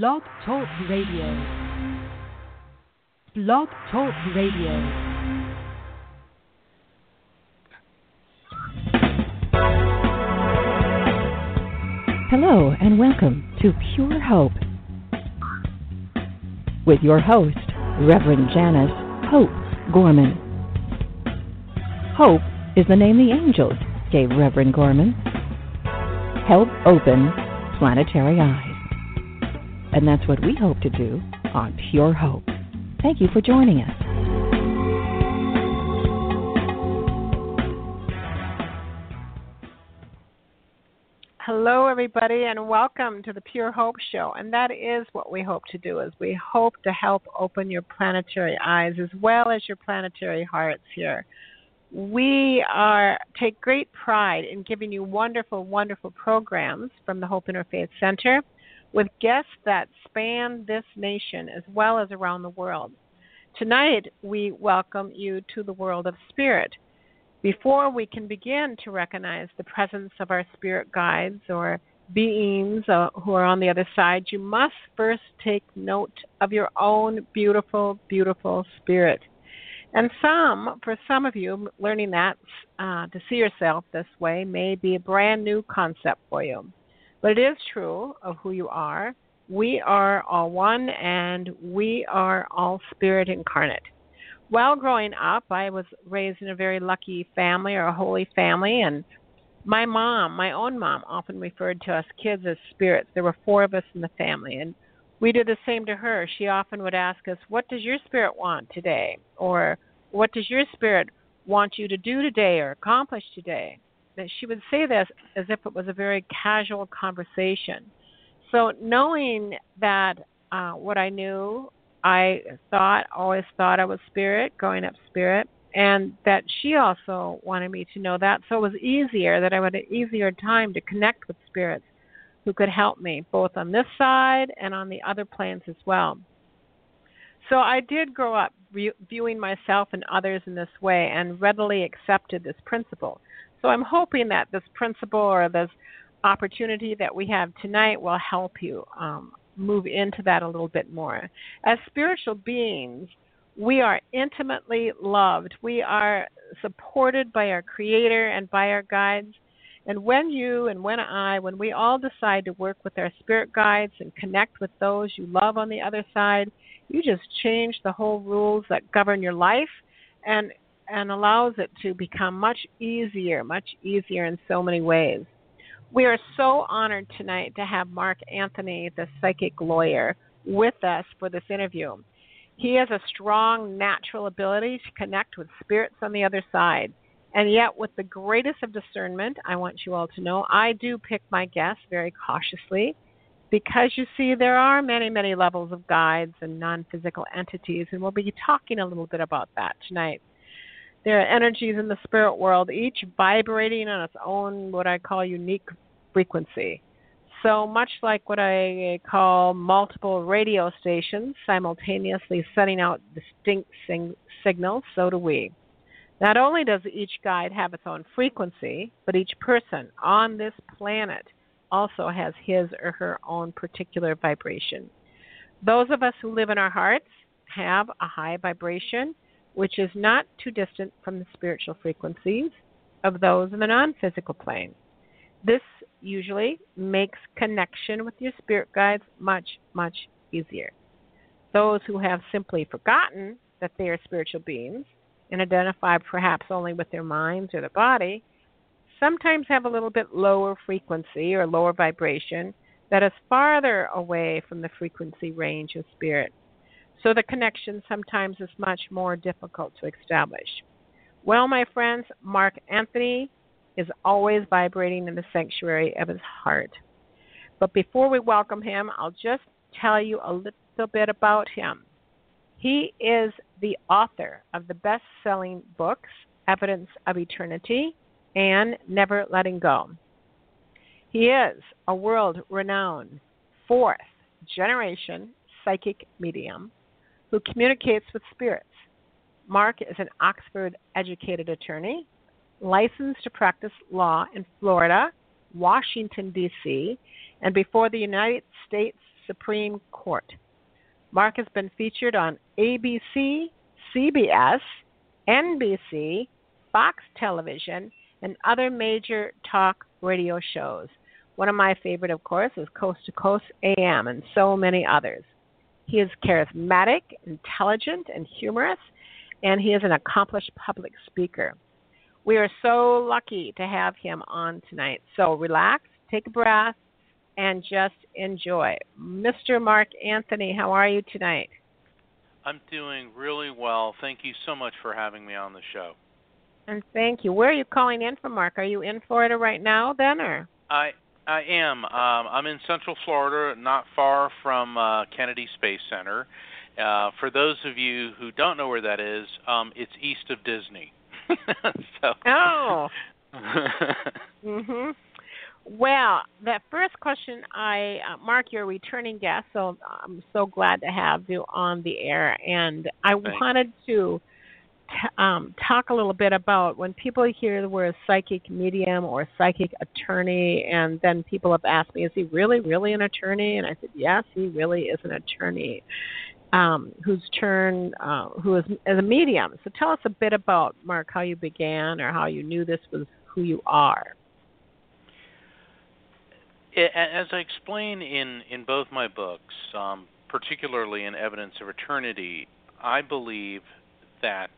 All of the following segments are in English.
Blog Talk Radio. Blog Talk Radio. Hello, and welcome to Pure Hope with your host, Reverend Janice Hope Gorman. Hope is the name the angels gave Reverend Gorman. Help open planetary eyes. And that's what we hope to do on Pure Hope. Thank you for joining us. Hello, everybody, and welcome to the Pure Hope Show. And that is what we hope to do: is we hope to help open your planetary eyes as well as your planetary hearts. Here, we are take great pride in giving you wonderful, wonderful programs from the Hope Interfaith Center, with guests that span this nation as well as around the world. Tonight, we welcome you to the world of spirit before we can begin to recognize the presence of our spirit guides or beings uh, who are on the other side, you must first take note of your own beautiful, beautiful spirit. And some, for some of you, learning that uh, to see yourself this way may be a brand new concept for you. But it is true of who you are. We are all one and we are all spirit incarnate while growing up, I was raised in a very lucky family or a holy family, and my mom, my own mom, often referred to us kids as spirits. There were four of us in the family, and we did the same to her. She often would ask us, What does your spirit want today? Or what does your spirit want you to do today or accomplish today? That she would say this as if it was a very casual conversation. So knowing that uh, what I knew I thought, always thought I was spirit, growing up spirit, and that she also wanted me to know that. So it was easier that I would have easier time to connect with spirits who could help me, both on this side and on the other planes as well. So I did grow up re- viewing myself and others in this way and readily accepted this principle. So I'm hoping that this principle or this opportunity that we have tonight will help you um, move into that a little bit more. As spiritual beings, we are intimately loved. We are supported by our Creator and by our guides. And when you and when I, when we all decide to work with our spirit guides and connect with those you love on the other side, you just change the whole rules that govern your life and and allows it to become much easier, much easier in so many ways. We are so honored tonight to have Mark Anthony, the psychic lawyer, with us for this interview. He has a strong natural ability to connect with spirits on the other side. And yet, with the greatest of discernment, I want you all to know I do pick my guests very cautiously because you see, there are many, many levels of guides and non physical entities, and we'll be talking a little bit about that tonight. There are energies in the spirit world, each vibrating on its own, what I call unique frequency. So, much like what I call multiple radio stations simultaneously sending out distinct sing- signals, so do we. Not only does each guide have its own frequency, but each person on this planet also has his or her own particular vibration. Those of us who live in our hearts have a high vibration which is not too distant from the spiritual frequencies of those in the non physical plane. This usually makes connection with your spirit guides much, much easier. Those who have simply forgotten that they are spiritual beings and identify perhaps only with their minds or their body sometimes have a little bit lower frequency or lower vibration that is farther away from the frequency range of spirit so the connection sometimes is much more difficult to establish. Well, my friends, Mark Anthony is always vibrating in the sanctuary of his heart. But before we welcome him, I'll just tell you a little bit about him. He is the author of the best selling books, Evidence of Eternity and Never Letting Go. He is a world renowned fourth generation psychic medium who communicates with spirits. Mark is an Oxford educated attorney, licensed to practice law in Florida, Washington, D.C., and before the United States Supreme Court. Mark has been featured on ABC, CBS, NBC, Fox Television, and other major talk radio shows. One of my favorite, of course, is Coast to Coast AM and so many others. He is charismatic, intelligent, and humorous, and he is an accomplished public speaker. We are so lucky to have him on tonight. So relax, take a breath, and just enjoy. Mr. Mark Anthony, how are you tonight? I'm doing really well. Thank you so much for having me on the show. And thank you. Where are you calling in from, Mark? Are you in Florida right now, then, or? I I am. Um, I'm in Central Florida, not far from uh, Kennedy Space Center. Uh, for those of you who don't know where that is, um, it's east of Disney. so. Oh. mhm. Well, that first question, I uh, Mark, you're a returning guest, so I'm so glad to have you on the air, and I Thanks. wanted to um, talk a little bit about when people hear the word psychic medium or psychic attorney, and then people have asked me, "Is he really, really an attorney?" And I said, "Yes, he really is an attorney." Um, whose turn, uh, who is as a medium. So tell us a bit about Mark, how you began, or how you knew this was who you are. As I explain in, in both my books, um, particularly in Evidence of Eternity, I believe that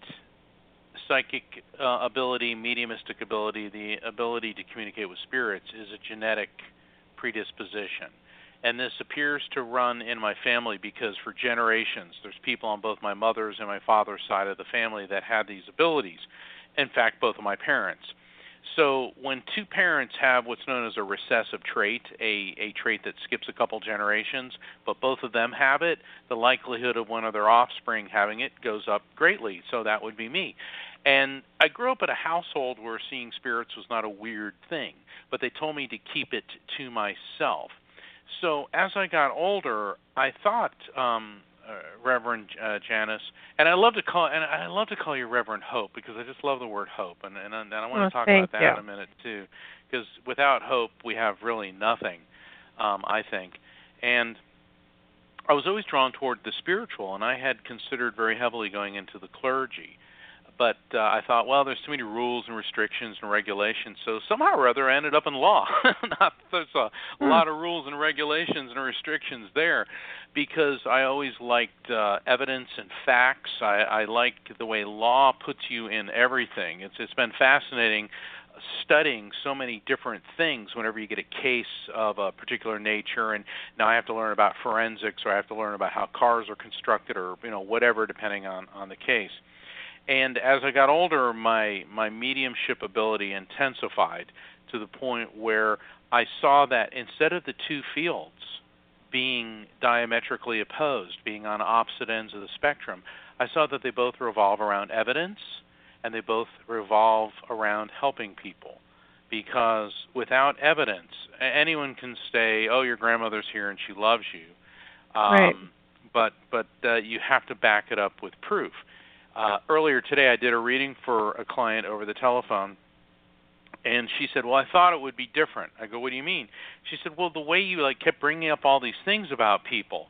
psychic uh, ability, mediumistic ability, the ability to communicate with spirits is a genetic predisposition. And this appears to run in my family because for generations there's people on both my mother's and my father's side of the family that had these abilities. In fact, both of my parents. So when two parents have what's known as a recessive trait, a, a trait that skips a couple generations, but both of them have it, the likelihood of one of their offspring having it goes up greatly. So that would be me. And I grew up in a household where seeing spirits was not a weird thing, but they told me to keep it to myself. So as I got older, I thought, um, Reverend uh, Janice, and I love to call and I love to call you Reverend Hope because I just love the word hope, and and, and I want Oh, to talk about that you. in a minute too, because without hope we have really nothing, um, I think, and. I was always drawn toward the spiritual, and I had considered very heavily going into the clergy but uh, I thought, well, there's too many rules and restrictions and regulations. So somehow or other, I ended up in law. Not there's a Hmm. lot of rules and regulations and restrictions there, because I always liked uh, evidence and facts. I, I like the way law puts you in everything. It's it's been fascinating studying so many different things whenever you get a case of a particular nature and now I have to learn about forensics or I have to learn about how cars are constructed or you know whatever depending on on the case and as I got older, my my mediumship ability intensified to the point where I saw that instead of the two fields being diametrically opposed, being on opposite ends of the spectrum, I saw that they both revolve around evidence and they both revolve around helping people. Because without evidence, anyone can say, "Oh, your grandmother's here and she loves you," um, Right. but but uh, you have to back it up with proof. Uh, earlier today, I did a reading for a client over the telephone, and she said, "Well, I thought it would be different." I go, "What do you mean?" She said, "Well, the way you like kept bringing up all these things about people,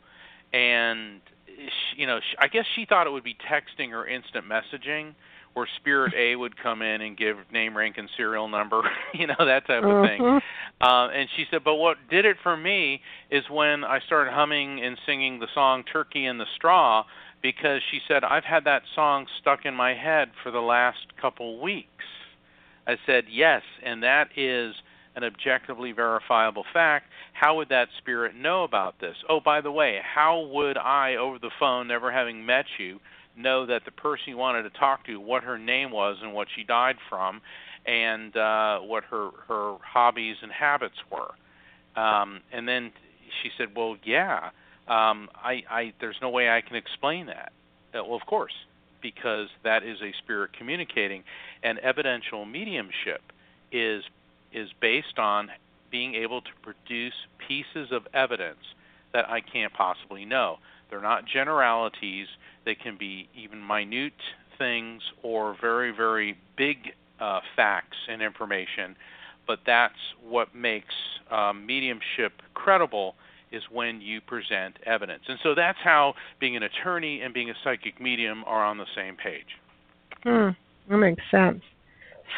and she, you know, she, I guess she thought it would be texting or instant messaging." Where Spirit A would come in and give name, rank, and serial number, you know that type of thing. Mhm. Um, and she said, but what did it for me is when I started humming and singing the song Turkey in the Straw, because she said, I've had that song stuck in my head for the last couple weeks. I said, yes, and that is an objectively verifiable fact. How would that spirit know about this? Oh, by the way, how would I, over the phone, never having met you, know that the person you wanted to talk to, what her name was and what she died from, and uh, what her her hobbies and habits were. Um, and then she said, "Well, yeah, um, I, I there's no way I can explain that." Uh, well, of course, because that is a spirit communicating, and evidential mediumship is is based on being able to produce pieces of evidence that I can't possibly know. They're not generalities. They can be even minute things or very, very big uh, facts and information. But that's what makes um, mediumship credible is when you present evidence. And so that's how being an attorney and being a psychic medium are on the same page. Hmm, that makes sense.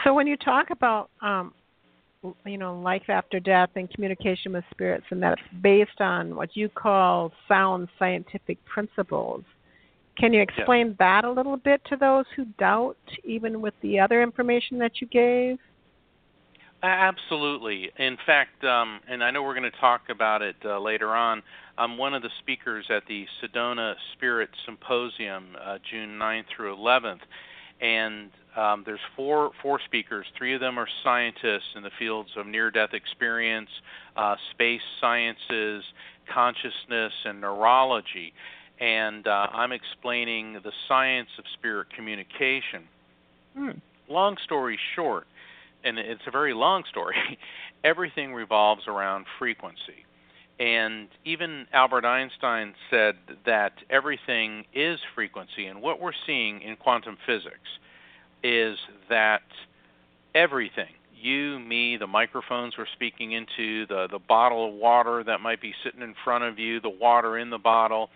So when you talk about um, you know life after death and communication with spirits, and that's based on what you call sound scientific principles, can you explain that a little bit to those who doubt, even with the other information that you gave? Absolutely. In fact, um, and I know we're going to talk about it uh, later on. I'm one of the speakers at the Sedona Spirit Symposium, uh, June 9th through 11th, and um, there's four four speakers. Three of them are scientists in the fields of near-death experience, uh, space sciences, consciousness, and neurology and uh, I'm explaining the science of spirit communication. Hmm. Long story short, and it's a very long story, everything revolves around frequency. And even Albert Einstein said that everything is frequency. And what we're seeing in quantum physics is that everything, you, me, the microphones we're speaking into, the, the bottle of water that might be sitting in front of you, the water in the bottle,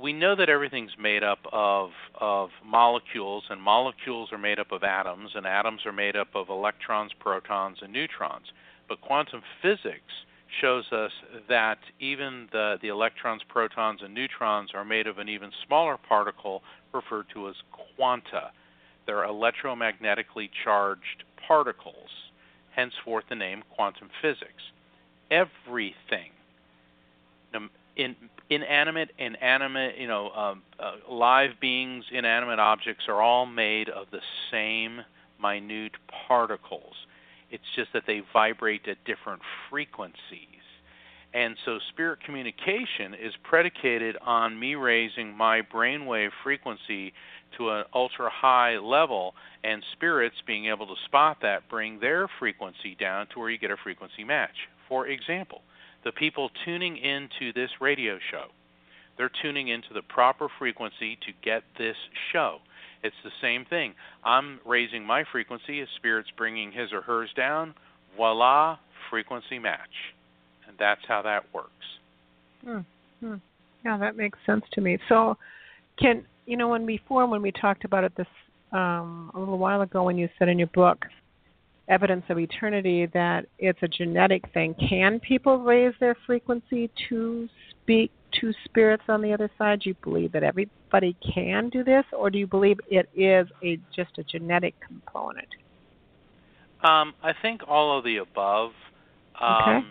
we know that everything's made up of of molecules and molecules are made up of atoms and atoms are made up of electrons, protons and neutrons. But quantum physics shows us that even the the electrons, protons and neutrons are made of an even smaller particle referred to as quanta. They're electromagnetically charged particles, henceforth the name quantum physics. Everything in inanimate and animate, you know, um, uh, live beings, inanimate objects are all made of the same minute particles. It's just that they vibrate at different frequencies. And so spirit communication is predicated on me raising my brainwave frequency to an ultra high level and spirits being able to spot that bring their frequency down to where you get a frequency match. For example, the people tuning into this radio show. They're tuning into the proper frequency to get this show. It's the same thing. I'm raising my frequency, as Spirit's bringing his or hers down. Voila, frequency match. And that's how that works. Hmm. Hmm. Yeah, that makes sense to me. So, can you know when before when we talked about it this um, a little while ago when you said in your book evidence of eternity that it's a genetic thing. Can people raise their frequency to speak to spirits on the other side? Do you believe that everybody can do this, or do you believe it is a just a genetic component? Um, I think all of the above. Um, okay.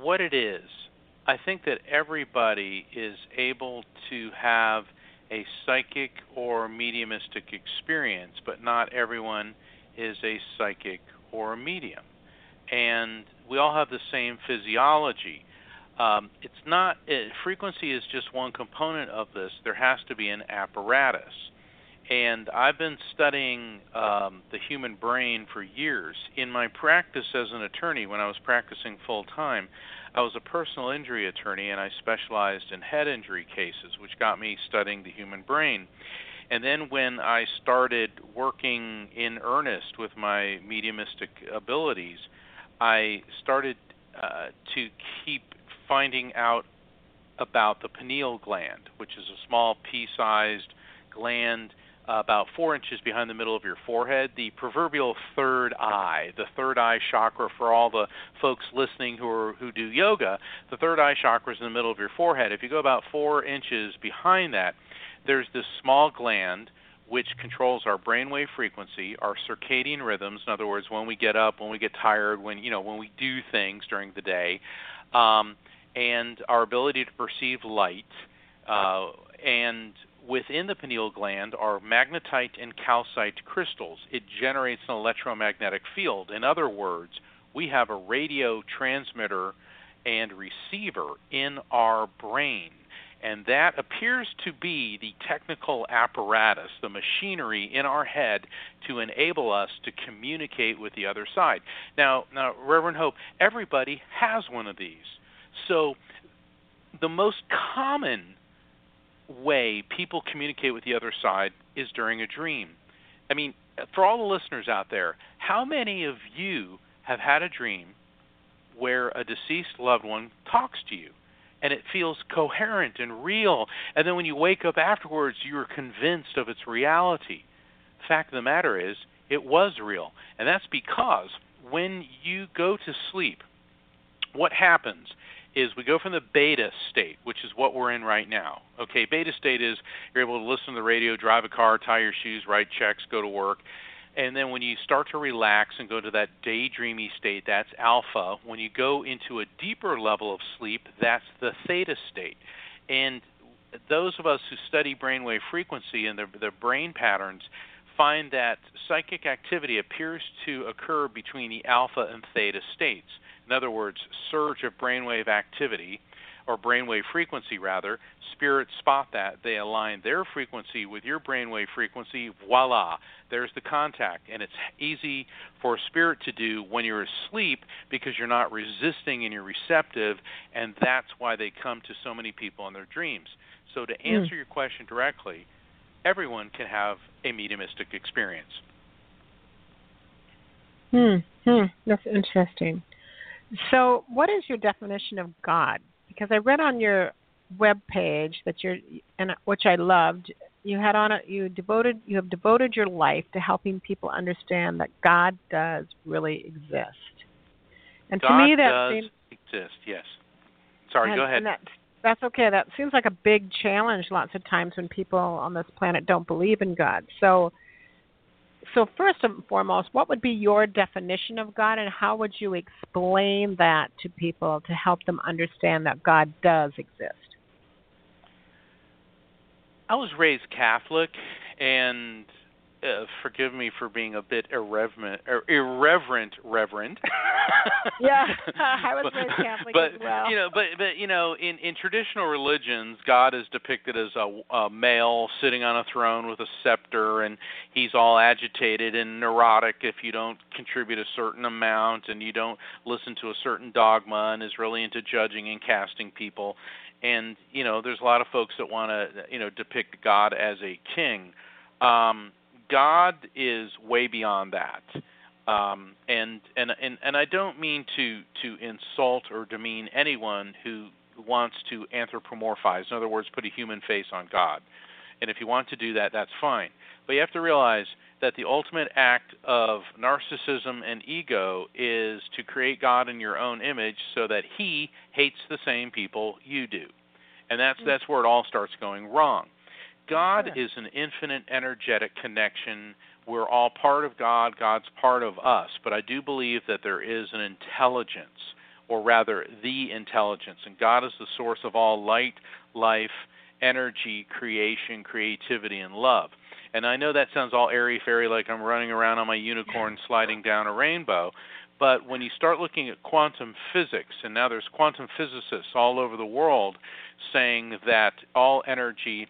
What it is, I think that everybody is able to have a psychic or mediumistic experience, but not everyone is a psychic or a medium. And we all have the same physiology. Um, it's not, it, frequency is just one component of this. There has to be an apparatus. And I've been studying um, the human brain for years. In my practice as an attorney, when I was practicing full time, I was a personal injury attorney and I specialized in head injury cases, which got me studying the human brain. And then when I started working in earnest with my mediumistic abilities, I started uh, to keep finding out about the pineal gland, which is a small pea-sized gland uh, about four inches behind the middle of your forehead, the proverbial third eye, the third eye chakra for all the folks listening who are who do yoga. The third eye chakra is in the middle of your forehead. If you go about four inches behind that, there's this small gland which controls our brainwave frequency, our circadian rhythms. In other words, when we get up, when we get tired, when you know when we do things during the day, um, and our ability to perceive light. Uh, and within the pineal gland are magnetite and calcite crystals. It generates an electromagnetic field. In other words, we have a radio transmitter and receiver in our brain and that appears to be the technical apparatus, the machinery in our head to enable us to communicate with the other side. Now, now Reverend Hope, everybody has one of these. So the most common way people communicate with the other side is during a dream. I mean, for all the listeners out there, how many of you have had a dream where a deceased loved one talks to you? and it feels coherent and real. And then when you wake up afterwards, you're convinced of its reality. The fact of the matter is, it was real. And that's because when you go to sleep, what happens is we go from the beta state, which is what we're in right now. Okay, beta state is you're able to listen to the radio, drive a car, tie your shoes, write checks, go to work. And then when you start to relax and go to that daydreamy state, that's alpha. When you go into a deeper level of sleep, that's the theta state. And those of us who study brainwave frequency and the, the brain patterns find that psychic activity appears to occur between the alpha and theta states. In other words, surge of brainwave activity or brainwave frequency rather, spirits spot that. They align their frequency with your brainwave frequency. Voila, there's the contact. And it's easy for a spirit to do when you're asleep because you're not resisting and you're receptive, and that's why they come to so many people in their dreams. So, to hmm. answer mm. your question directly, everyone can have a mediumistic experience. Hmm, hmm. That's interesting. So, what is your definition of God? Because I read on your web page that you're, and which I loved. You had on it. You devoted. You have devoted your life to helping people understand that God does really exist. And God to me, that does seems, exist. Yes. Sorry. and, go ahead. That, that's okay. That seems like a big challenge lots of times when people on this planet don't believe in God. So, so first and foremost, what would be your definition of God, and how would you explain that to people to help them understand that God does exist? I was raised Catholic, and uh, forgive me for being a bit irreverent, er, irreverent, reverend. yeah, I was raised Catholic but, as well. You know, but but you know, in in traditional religions, God is depicted as a, a male sitting on a throne with a scepter, and he's all agitated and neurotic if you don't contribute a certain amount, and you don't listen to a certain dogma, and is really into judging and casting people. And you know, there's a lot of folks that want to you know depict God as a king. Um, God is way beyond that. Um, and, and and and I don't mean to to insult or demean anyone who wants to anthropomorphize. In other words, put a human face on God. And if you want to do that, that's fine. But you have to realize that the ultimate act of narcissism and ego is to create God in your own image so that he hates the same people you do. And that's that's where it all starts going wrong. God is an infinite energetic connection. We're all part of God, God's part of us. But I do believe that there is an intelligence, or rather, the intelligence. And God is the source of all light, life, energy, creation, creativity, and love. And I know that sounds all airy fairy like I'm running around on my unicorn sliding down a rainbow. But when you start looking at quantum physics, and now there's quantum physicists all over the world saying that all energy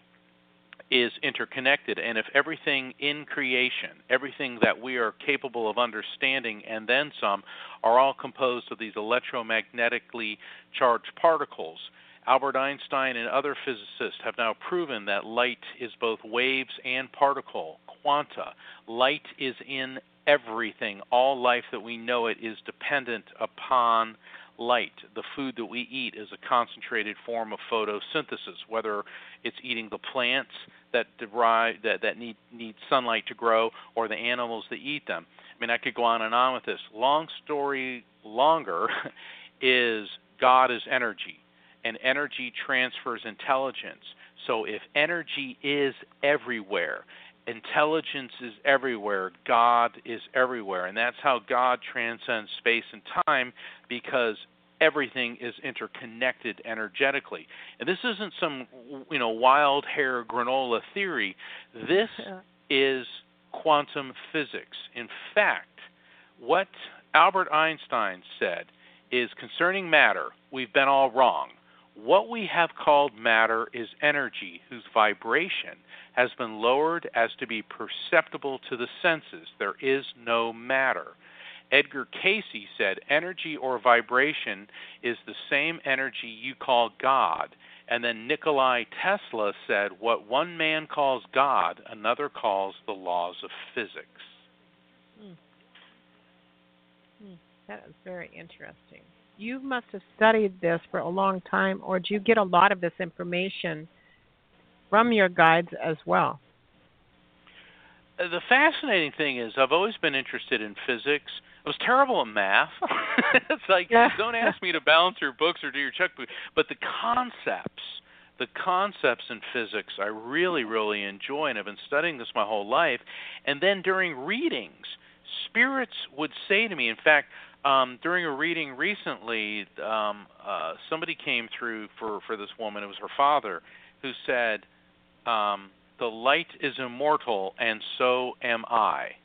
is interconnected. And if everything in creation, everything that we are capable of understanding and then some, are all composed of these electromagnetically charged particles, Albert Einstein and other physicists have now proven that light is both waves and particle, quanta. Light is in everything. All life that we know it is dependent upon light. The food that we eat is a concentrated form of photosynthesis, whether it's eating the plants that derive that, that need need sunlight to grow or the animals that eat them. I mean I could go on and on with this. Long story longer is God is energy and energy transfers intelligence. So if energy is everywhere, intelligence is everywhere, God is everywhere. And that's how God transcends space and time because everything is interconnected energetically. And this isn't some you know wild hair granola theory. This yeah. is quantum physics. In fact, what Albert Einstein said is concerning matter, we've been all wrong. What we have called matter is energy whose vibration has been lowered as to be perceptible to the senses. There is no matter. Edgar Cayce said, energy or vibration is the same energy you call God. And then Nikolai Tesla said, what one man calls God, another calls the laws of physics. Hmm. Hmm. That is very interesting. you must have studied this for a long time, or do you get a lot of this information from your guides as well? Uh, the fascinating thing is, I've always been interested in physics. I was terrible at math. it's like, Yeah. don't ask me to balance your books or do your checkbook. But the concepts, the concepts in physics, I really, really enjoy, and I've been studying this my whole life. And then during readings, spirits would say to me, in fact, um, during a reading recently, um, uh, somebody came through for for this woman. It was her father, who said, um, "The light is immortal, and so am I."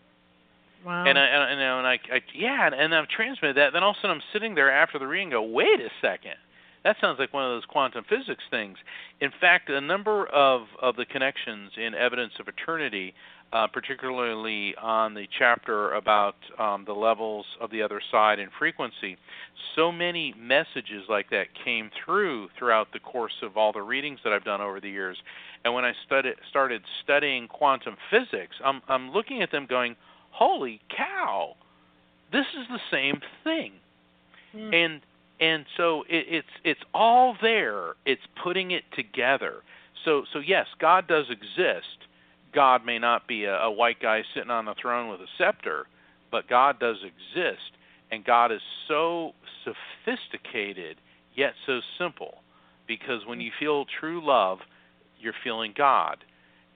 Wow. And I, and, I- and I, I yeah, and, and I've transmitted that. Then all of a sudden, I'm sitting there after the reading, and go, "Wait a second, that sounds like one of those quantum physics things." In fact, a number of of the connections in evidence of eternity uh, particularly on the chapter about um, the levels of the other side and frequency, so many messages like that came through throughout the course of all the readings that I've done over the years. And when I studied, started studying quantum physics, I'm, I'm looking at them going, holy cow, this is the same thing. Mm. And and so it, it's it's all there. It's putting it together. So so yes, God does exist. God may not be a, a white guy sitting on the throne with a scepter, but God does exist, and God is so sophisticated yet so simple. Because when you feel true love, you're feeling God.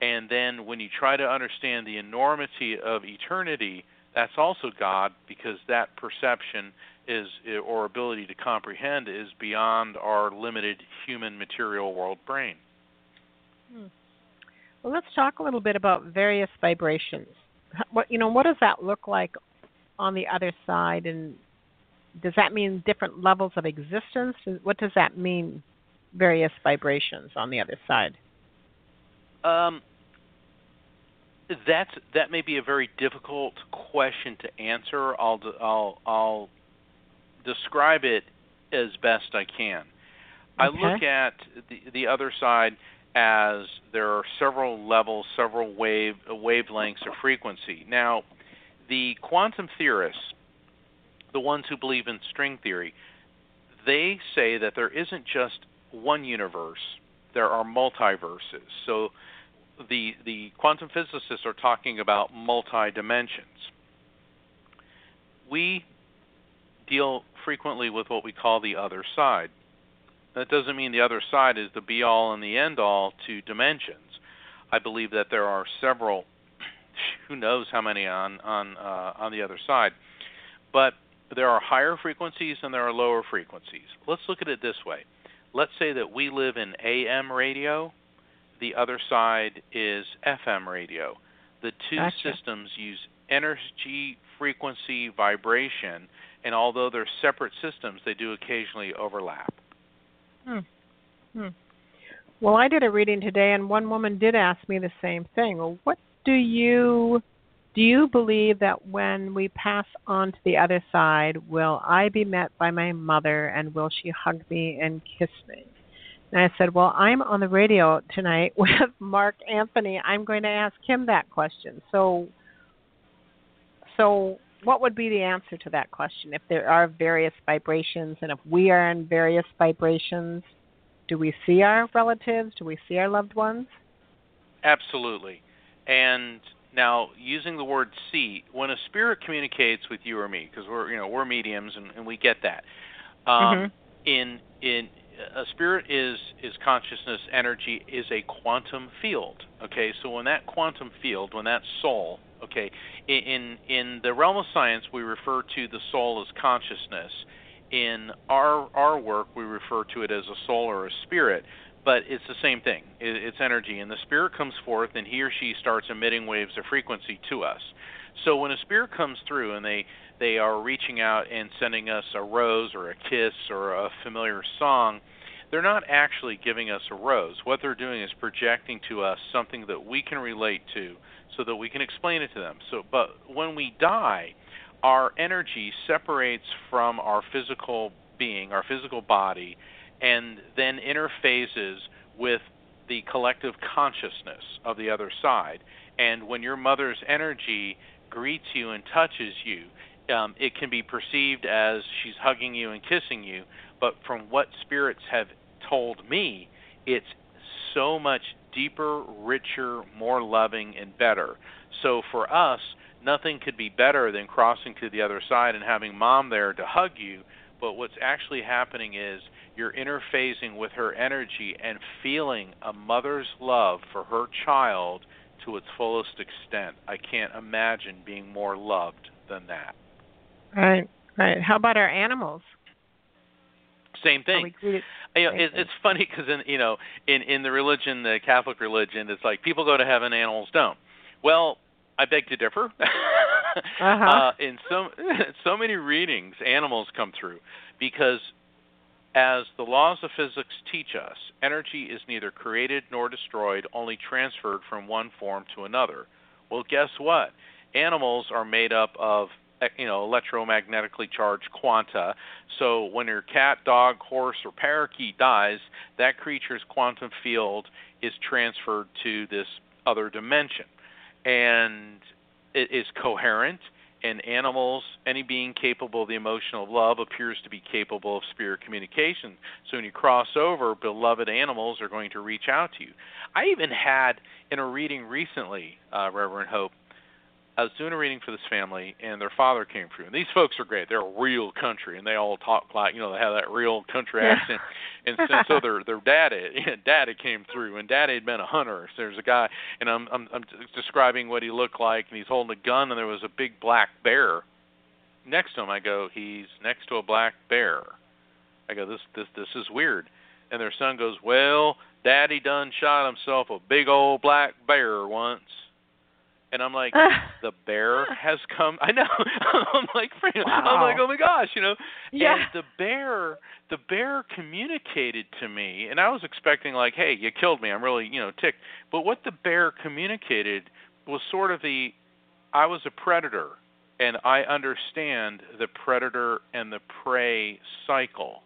And then when you try to understand the enormity of eternity, that's also God because that perception is or ability to comprehend is beyond our limited human material world brain. Well, let's talk a little bit about various vibrations. What you know, what does that look like on the other side, and does that mean different levels of existence? What does that mean? Various vibrations on the other side. Um, that's that may be a very difficult question to answer. I'll I'll I'll describe it as best I can. I look at the the other side as there are several levels, several wave wavelengths of frequency. Now, the quantum theorists, the ones who believe in string theory, they say that there isn't just one universe, there are multiverses. So the the quantum physicists are talking about multi dimensions. We deal frequently with what we call the other side. That doesn't mean the other side is the be all and the end all to dimensions. I believe that there are several, who knows how many on on uh, on the other side, but there are higher frequencies and there are lower frequencies. Let's look at it this way. Let's say that we live in AM radio, the other side is FM radio. The two Gotcha. systems use energy, frequency, vibration, and although they're separate systems, they do occasionally overlap. Hmm. Hmm. Well, I did a reading today, and one woman did ask me the same thing. Well, what do you do? You believe that when we pass on to the other side, will I be met by my mother, and will she hug me and kiss me? And I said, Well, I'm on the radio tonight with Mark Anthony. I'm going to ask him that question. So, so what would be the answer to that question? If there are various vibrations, and if we are in various vibrations, do we see our relatives? Do we see our loved ones? Absolutely. And now, using the word "see," when a spirit communicates with you or me, because we're you know we're mediums and, and we get that. Um, In in a spirit is is consciousness. Energy is a quantum field. Okay, so when that quantum field, when that soul, okay, in in the realm of science, we refer to the soul as consciousness. In our our work, we refer to it as a soul or a spirit but it's the same thing. It's energy, and the spirit comes forth, and he or she starts emitting waves of frequency to us. So when a spirit comes through, and they they are reaching out and sending us a rose or a kiss or a familiar song, they're not actually giving us a rose. What they're doing is projecting to us something that we can relate to, so that we can explain it to them. So, but when we die, our energy separates from our physical being, our physical body, and then interfaces with the collective consciousness of the other side. And when your mother's energy greets you and touches you, um, it can be perceived as she's hugging you and kissing you, but from what spirits have told me, it's so much deeper, richer, more loving, and better. So for us, nothing could be better than crossing to the other side and having mom there to hug you. But what's actually happening is you're interfacing with her energy and feeling a mother's love for her child to its fullest extent. I can't imagine being more loved than that. Right, right. How about our animals? Same thing. You know, it, it's funny because in you know in in the religion, the Catholic religion, it's like people go to heaven, animals don't. Well, I beg to differ. uh-huh. uh, in so so many readings, animals come through because as the laws of physics teach us, energy is neither created nor destroyed, only transferred from one form to another. Well, guess what? Animals are made up of you know electromagnetically charged quanta. So when your cat, dog, horse, or parakeet dies, that creature's quantum field is transferred to this other dimension, and it is coherent in animals, any being capable of the emotion of love appears to be capable of spirit communication. So when you cross over, beloved animals are going to reach out to you. I even had in a reading recently, uh, Reverend Hope, I was doing a reading for this family, and their father came through. And these folks are great; they're real country, and they all talk like you know they have that real country yeah. accent. And so, so their their daddy, daddy came through, and daddy had been a hunter. So there's a guy, and I'm I'm I'm describing what he looked like, and he's holding a gun, and there was a big black bear next to him. I go, he's next to a black bear. I go, this this this is weird. And their son goes, well, daddy done shot himself a big old black bear once and I'm like, the bear has come. I know. I'm like, wow. I'm like, oh my gosh, you know. Yeah. And the bear, the bear communicated to me, and I was expecting like, hey, you killed me. I'm really, you know, ticked. But what the bear communicated was sort of the, I was a predator, and I understand the predator and the prey cycle.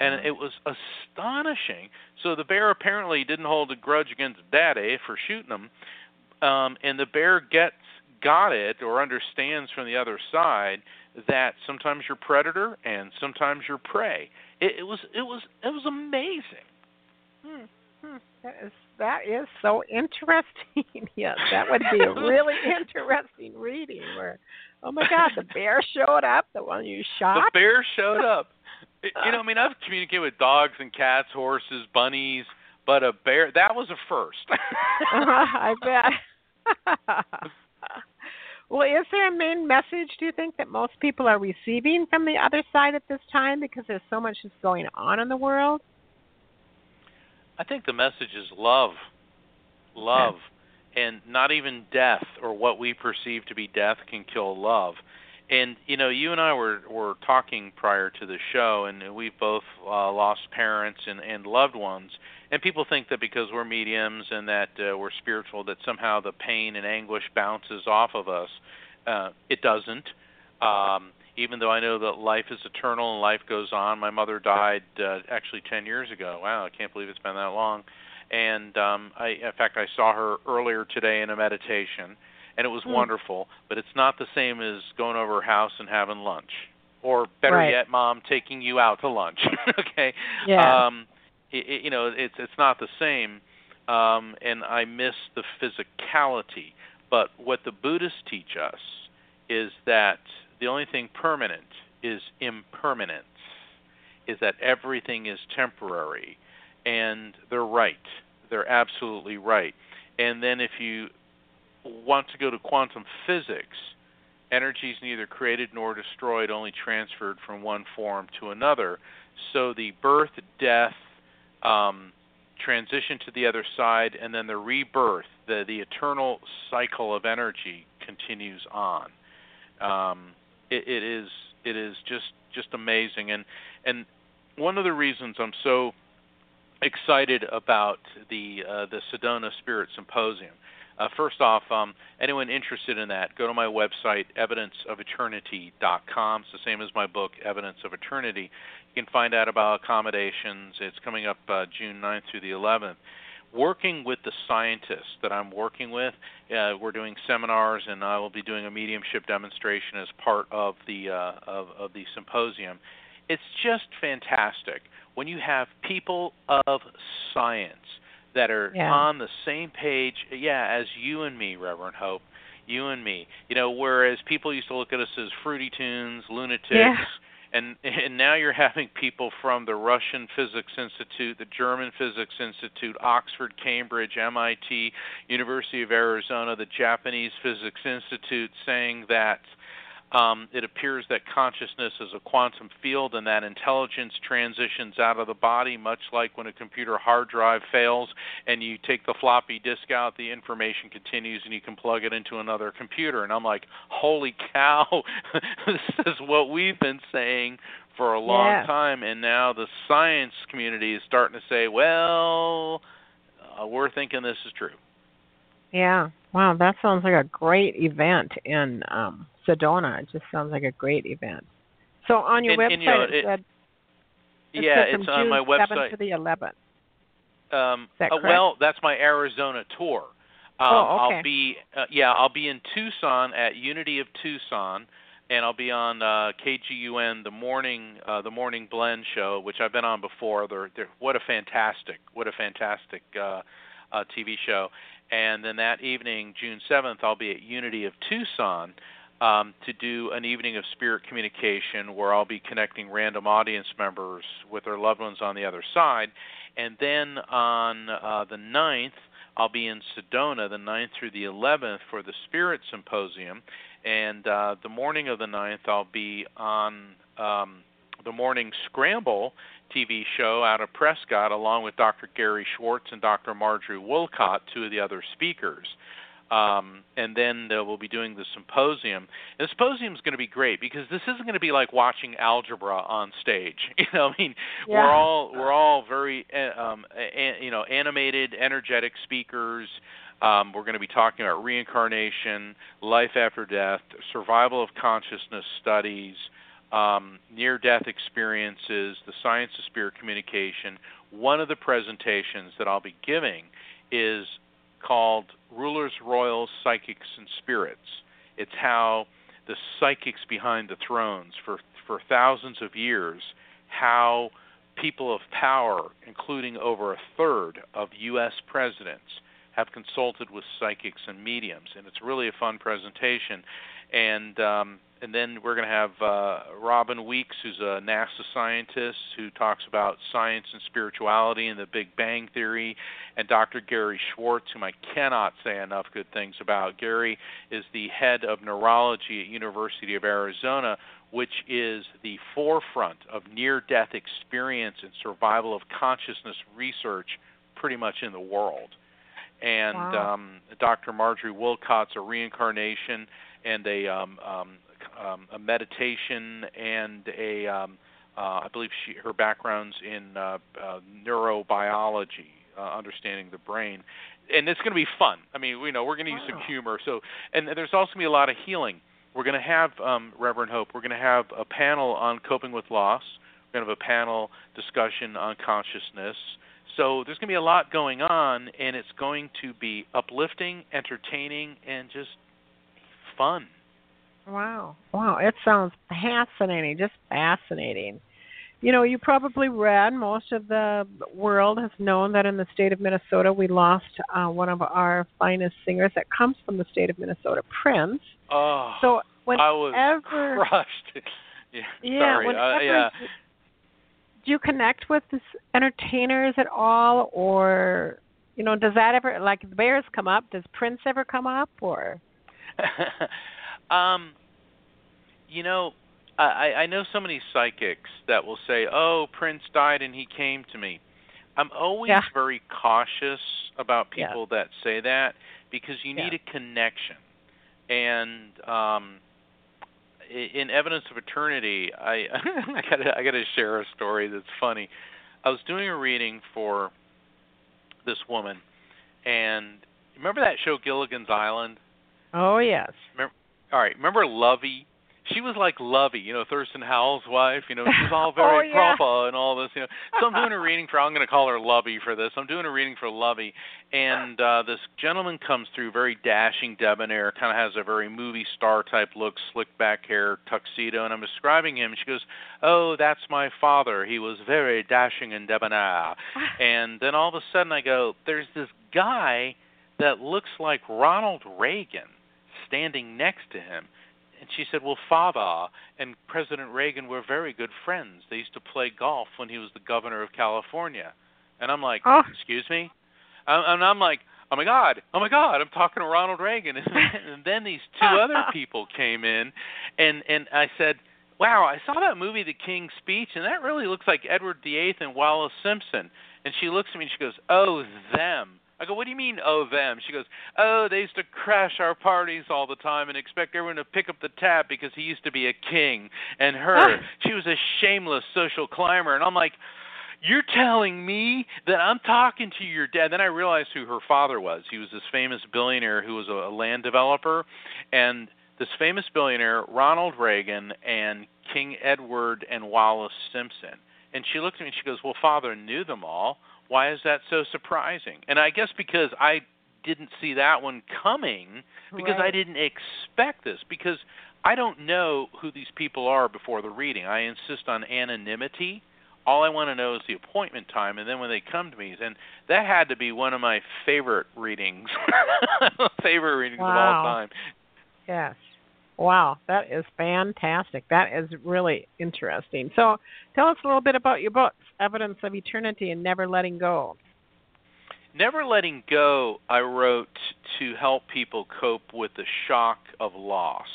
And mm. it was astonishing. So the bear apparently didn't hold a grudge against Daddy for shooting him um, and the bear gets got it or understands from the other side that sometimes you're predator and sometimes you're prey. It, it was it was it was amazing. Hmm. Hmm. That is that is so interesting. yes, that would be a really interesting reading. Where, oh my God, the bear showed up, the one you shot. The bear showed up. you know, I mean, I've communicated with dogs and cats, horses, bunnies, but a bear that was a first. I bet. well, is there a main message, do you think, that most people are receiving from the other side at this time because there's so much that's going on in the world? I think the message is love. Love. And not even death or what we perceive to be death can kill love. And you know, you and I were were talking prior to the show, and we've both uh, lost parents and and loved ones and people think that because we're mediums and that uh, we're spiritual that somehow the pain and anguish bounces off of us uh it doesn't um even though I know that life is eternal and life goes on my mother died uh, actually 10 years ago wow I can't believe it's been that long and um I in fact I saw her earlier today in a meditation and it was mm. wonderful but it's not the same as going over her house and having lunch or better right. yet mom taking you out to lunch okay yeah. um it, you know it's it's not the same um and i miss the physicality. But what the buddhists teach us is that the only thing permanent is impermanence is that everything is temporary. And they're right. They're absolutely right. And then if you want to go to quantum physics energy is neither created nor destroyed only transferred from one form to another. So the birth death um, transition to the other side, and then the rebirth, the the eternal cycle of energy continues on. Um, it, it is it is just just amazing, and and one of the reasons I'm so excited about the uh, the Sedona Spirit Symposium. Uh, first off, um, anyone interested in that, go to my website, evidenceofeternity.com. It's the same as my book, Evidence of Eternity. You can find out about accommodations. It's coming up uh, June 9th through the 11th. working with the scientists that I'm working with. Uh, we're doing seminars, and I will be doing a mediumship demonstration as part of the uh, of, of the symposium. It's just fantastic when you have people of science that are Yeah. on the same page, yeah, as you and me, Reverend Hope, you and me. You know, whereas people used to look at us as fruity tunes, lunatics, Yeah. and and now you're having people from the Russian Physics Institute, the German Physics Institute, Oxford, Cambridge, MIT, University of Arizona, the Japanese Physics Institute saying that um, it appears that consciousness is a quantum field and that intelligence transitions out of the body, much like when a computer hard drive fails and you take the floppy disk out, the information continues and you can plug it into another computer. And I'm like, holy cow, this is what we've been saying for a long Yeah. time. And now the science community is starting to say, well, uh, we're thinking this is true. Yeah. Wow, that sounds like a great event in um Sedona. It just sounds like a great event. So on your And- website and, you know, it, it- said it yeah, said it's on June my 7th website. to the 11th. Um, that uh, well, that's my Arizona tour. Um, Oh, okay. I'll be uh, yeah, I'll be in Tucson at Unity of Tucson, and I'll be on uh, KGUN the morning uh, the morning blend show, which I've been on before. They're, they're what a fantastic what a fantastic uh, uh, TV show. And then that evening, June seventh, I'll be at Unity of Tucson. Um, to do an evening of spirit communication where I'll be connecting random audience members with their loved ones on the other side. And then on uh, the 9th, I'll be in Sedona, the 9th through the 11th, for the Spirit Symposium. And uh, the morning of the 9th, I'll be on um, the Morning Scramble TV show out of Prescott, along with Dr. Gary Schwartz and Dr. Marjorie Woollacott, two of the other speakers. Um, and then we'll be doing the symposium. And the symposium is going to be great because this isn't going to be like watching algebra on stage. You know, I mean, Yeah. we're all we're all very uh, um, a, you know animated, energetic speakers. Um, we're going to be talking about reincarnation, life after death, survival of consciousness studies, um, near-death experiences, the science of spirit communication. One of the presentations that I'll be giving is called Rulers, Royals, Psychics, and Spirits. It's how the psychics behind the thrones for for thousands of years, how people of power, including over a third of U.S. presidents, have consulted with psychics and mediums, and it's really a fun presentation. And um, and then we're going to have uh, Robin Weeks, who's a NASA scientist who talks about science and spirituality and the Big Bang Theory, and Dr. Gary Schwartz, whom I cannot say enough good things about. Gary is the head of neurology at University of Arizona, which is the forefront of near-death experience and survival of consciousness research pretty much in the world. And Wow. um, Dr. Marjorie Woollacott's a reincarnation and a um, um, um, a meditation and a um, uh, I believe she her background's in uh, uh, neurobiology, uh, understanding the brain, and it's going to be fun. I mean, you know, we're going to use some humor. So, and there's also going to be a lot of healing. We're going to have um, Reverend Hope. We're going to have a panel on coping with loss. We're going to have a panel discussion on consciousness. So there's going to be a lot going on, and it's going to be uplifting, entertaining, and just fun. Wow. Wow, it sounds fascinating, just fascinating. You know, you probably read, most of the world has known that in the state of Minnesota we lost uh, one of our finest singers that comes from the state of Minnesota, Prince. Oh, So I was whenever crushed. yeah, yeah, sorry. whenever uh, yeah. do you connect with this entertainers at all or you know, does that ever like the Bears come up? Does Prince ever come up or um, you know, I, I know so many psychics that will say, "Oh, Prince died and he came to me." I'm always Yeah. very cautious about Yeah. people that say that because you Yeah. need a connection. And um, in Evidence of Eternity, I I got I got to share a story that's funny. I was doing a reading for this woman, and remember that show Gilligan's Island? Oh yes. All right, remember Lovey? she was like Lovey, you know, Thurston Howell's wife. You know, she's all very oh, yeah. proper and all this. You know, so I'm doing a reading for. I'm going to call her Lovey for this. I'm doing a reading for Lovey, and uh this gentleman comes through, very dashing, debonair, kind of has a very movie star type look, slick back hair, tuxedo, and I'm describing him. She goes, "Oh, that's my father. He was very dashing and debonair." and then all of a sudden, I go, "There's this guy that looks like Ronald Reagan." Standing next to him and she said, "Well, father and President Reagan were very good friends. They used to play golf when he was the governor of California." And I'm like, oh. "Excuse me?" And I'm like, "Oh my God! Oh my God! I'm talking to Ronald Reagan." And then these two other people came in, and and I said, "Wow! I saw that movie, The King's Speech, and that really looks like Edward VIII and Wallis Simpson." And she looks at me and she goes, "Oh, them." I go, what do you mean, oh, them? She goes, oh, they used to crash our parties all the time and expect everyone to pick up the tab because he used to be a king. And her, ah. she was a shameless social climber. And I'm like, you're telling me that I'm talking to your dad. Then I realized who her father was. He was this famous billionaire who was a land developer. And this famous billionaire, Ronald Reagan, and King Edward and Wallis Simpson. And she looked at me and she goes, Well, father knew them all. Why is that so surprising? And I guess because I didn't see that one coming because right. I didn't expect this because I don't know who these people are before the reading. I insist on anonymity. All I want to know is the appointment time, and then when they come to me, and that had to be one of my favorite readings, favorite readings wow. of all time. Yes. Wow, that is fantastic. That is really interesting. So, tell us a little bit about your books, Evidence of Eternity and Never Letting Go. Never Letting Go, I wrote to help people cope with the shock of loss.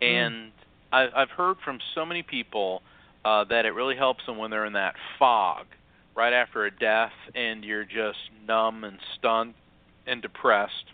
Hmm. And mm. I, I've heard from so many people uh, that it really helps them when they're in that fog right after a death and you're just numb and stunned and depressed.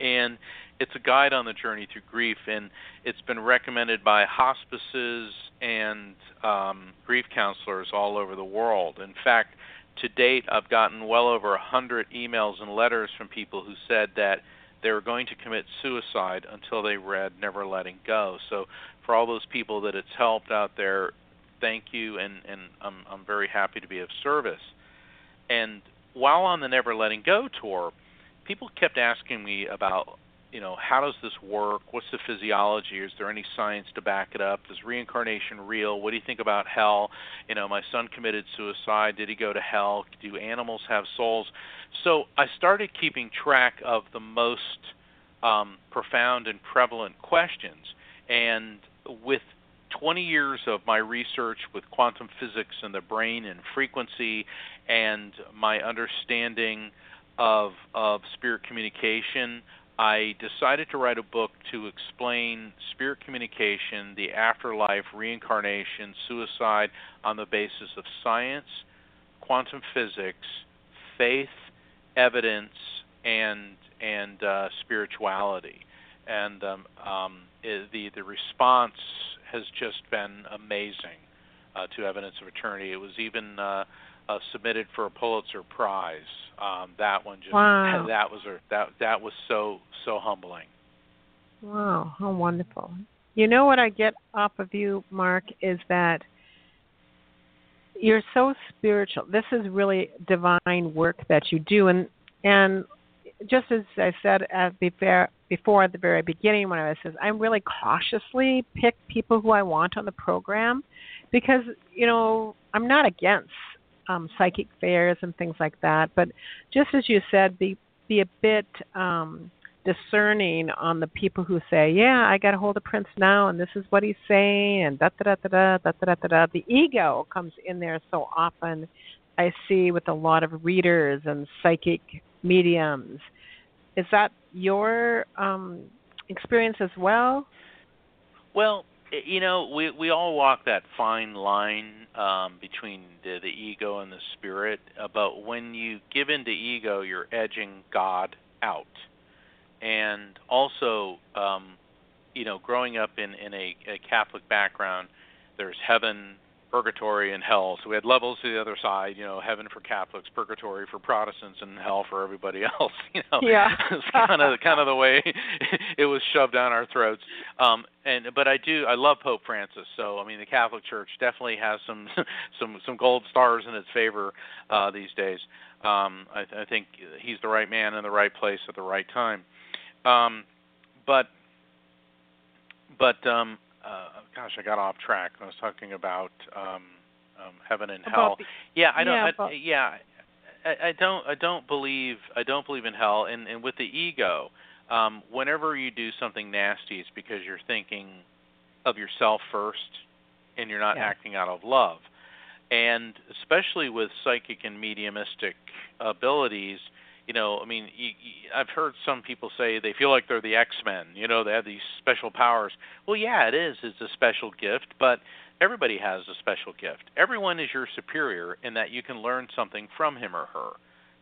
And it's a guide on the journey through grief, and it's been recommended by hospices and um, grief counselors all over the world. In fact, to date, I've gotten well over a hundred emails and letters from people who said that they were going to commit suicide until they read Never Letting Go. So, for all those people that it's helped out there, thank you, and, and I'm, I'm very happy to be of service. And while on the Never Letting Go tour, people kept asking me about you know, how does this work? What's the physiology? Is there any science to back it up? Is reincarnation real? What do you think about hell? You know, my son committed suicide. Did he go to hell? Do animals have souls? So I started keeping track of the most um, profound and prevalent questions. And with 20 years of my research with quantum physics and the brain and frequency and my understanding of of spirit communication I decided to write a book to explain spirit communication, the afterlife, reincarnation, suicide on the basis of science, quantum physics, faith, evidence, and and uh, spirituality. And um, um, the the response has just been amazing uh, to Evidence of Eternity. It was even uh, uh, submitted for a Pulitzer Prize. Um, that one just wow. that was a, that that was so so humbling. Wow, how wonderful! You know what I get off of you, Mark, is that you're so spiritual. This is really divine work that you do, and and just as I said at the before, before at the very beginning when I was says I really cautiously pick people who I want on the program because you know I'm not against um, psychic fairs and things like that. But just as you said, be be a bit um, discerning on the people who say, "Yeah, I got a hold of Prince now, and this is what he's saying," and da da da da da da da da. The ego comes in there so often. I see with a lot of readers and psychic mediums. Is that your um, experience as well? Well, you know, we we all walk that fine line um, between the, the ego and the spirit. Uh, but when you give in to ego, you're edging God out. And also, um, you know, growing up in in a, a Catholic background, there's heaven, purgatory and hell. So we had levels to the other side, you know, heaven for Catholics, purgatory for Protestants, and hell for everybody else. You know, Yeah. it's kind of kind of the way it was shoved down our throats. Um, and but I do I love Pope Francis. So I mean, the Catholic Church definitely has some some some gold stars in its favor uh, these days. Um, I, I think he's the right man in the right place at the right time. Um, but but um, uh, gosh, I got off track. I was talking about um, um, heaven and hell. The- yeah, I don't. yeah, I, yeah, I, I don't. I don't believe. I don't believe in hell. And and with the ego, um, whenever you do something nasty, it's because you're thinking of yourself first, and you're not Yeah. acting out of love. And especially with psychic and mediumistic abilities, you know, I mean, you, you, I've heard some people say they feel like they're the X-Men. You know, they have these special powers. Well, yeah, it is. It's a special gift, but everybody has a special gift. Everyone is your superior in that you can learn something from him or her.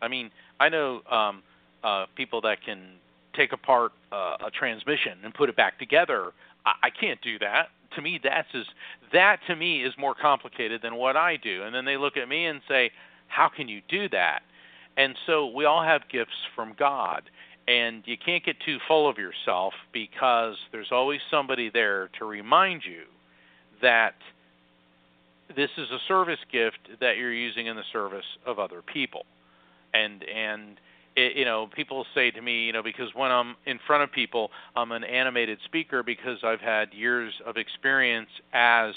I mean, I know um, uh, people that can take apart uh, a transmission and put it back together. I, I can't do that. To me, that's is that to me is more complicated than what I do. And then they look at me and say, "How can you do that?" And so we all have gifts from God. And you can't get too full of yourself because there's always somebody there to remind you that this is a service gift that you're using in the service of other people. And and it, you know, people say to me, you know, because when I'm in front of people, I'm an animated speaker because I've had years of experience as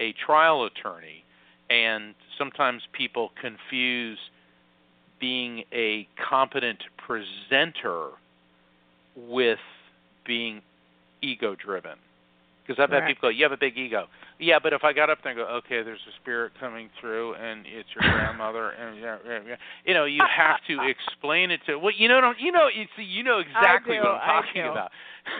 a trial attorney, and sometimes people confuse being a competent presenter with being ego driven. Because I've had Correct. people go, "You have a big ego." Yeah, but if I got up there and go, "Okay, there's a spirit coming through, and it's your grandmother," and yeah, yeah, yeah, you know, you have to explain it to. Well, you know, don't you know? You see, you know exactly do, what I'm talking about.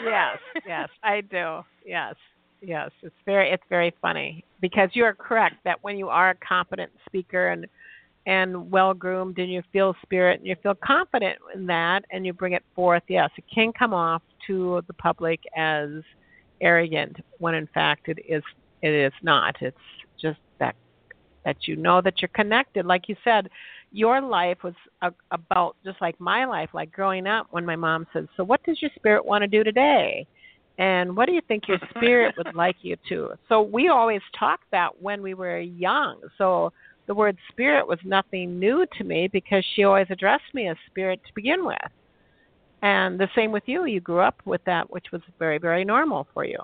yes, yes, I do. Yes, yes. It's very, it's very funny because you are correct that when you are a competent speaker and and well groomed and you feel spirit and you feel confident in that and you bring it forth, yes, it can come off to the public as arrogant when in fact it is it is not. It's just that that you know that you're connected. Like you said, your life was a, about just like my life, like growing up when my mom said, "So what does your spirit want to do today?" And what do you think your spirit would like you to? So we always talked that when we were young. So the word spirit was nothing new to me because she always addressed me as spirit to begin with. And the same with you. You grew up with that, which was very, very normal for you.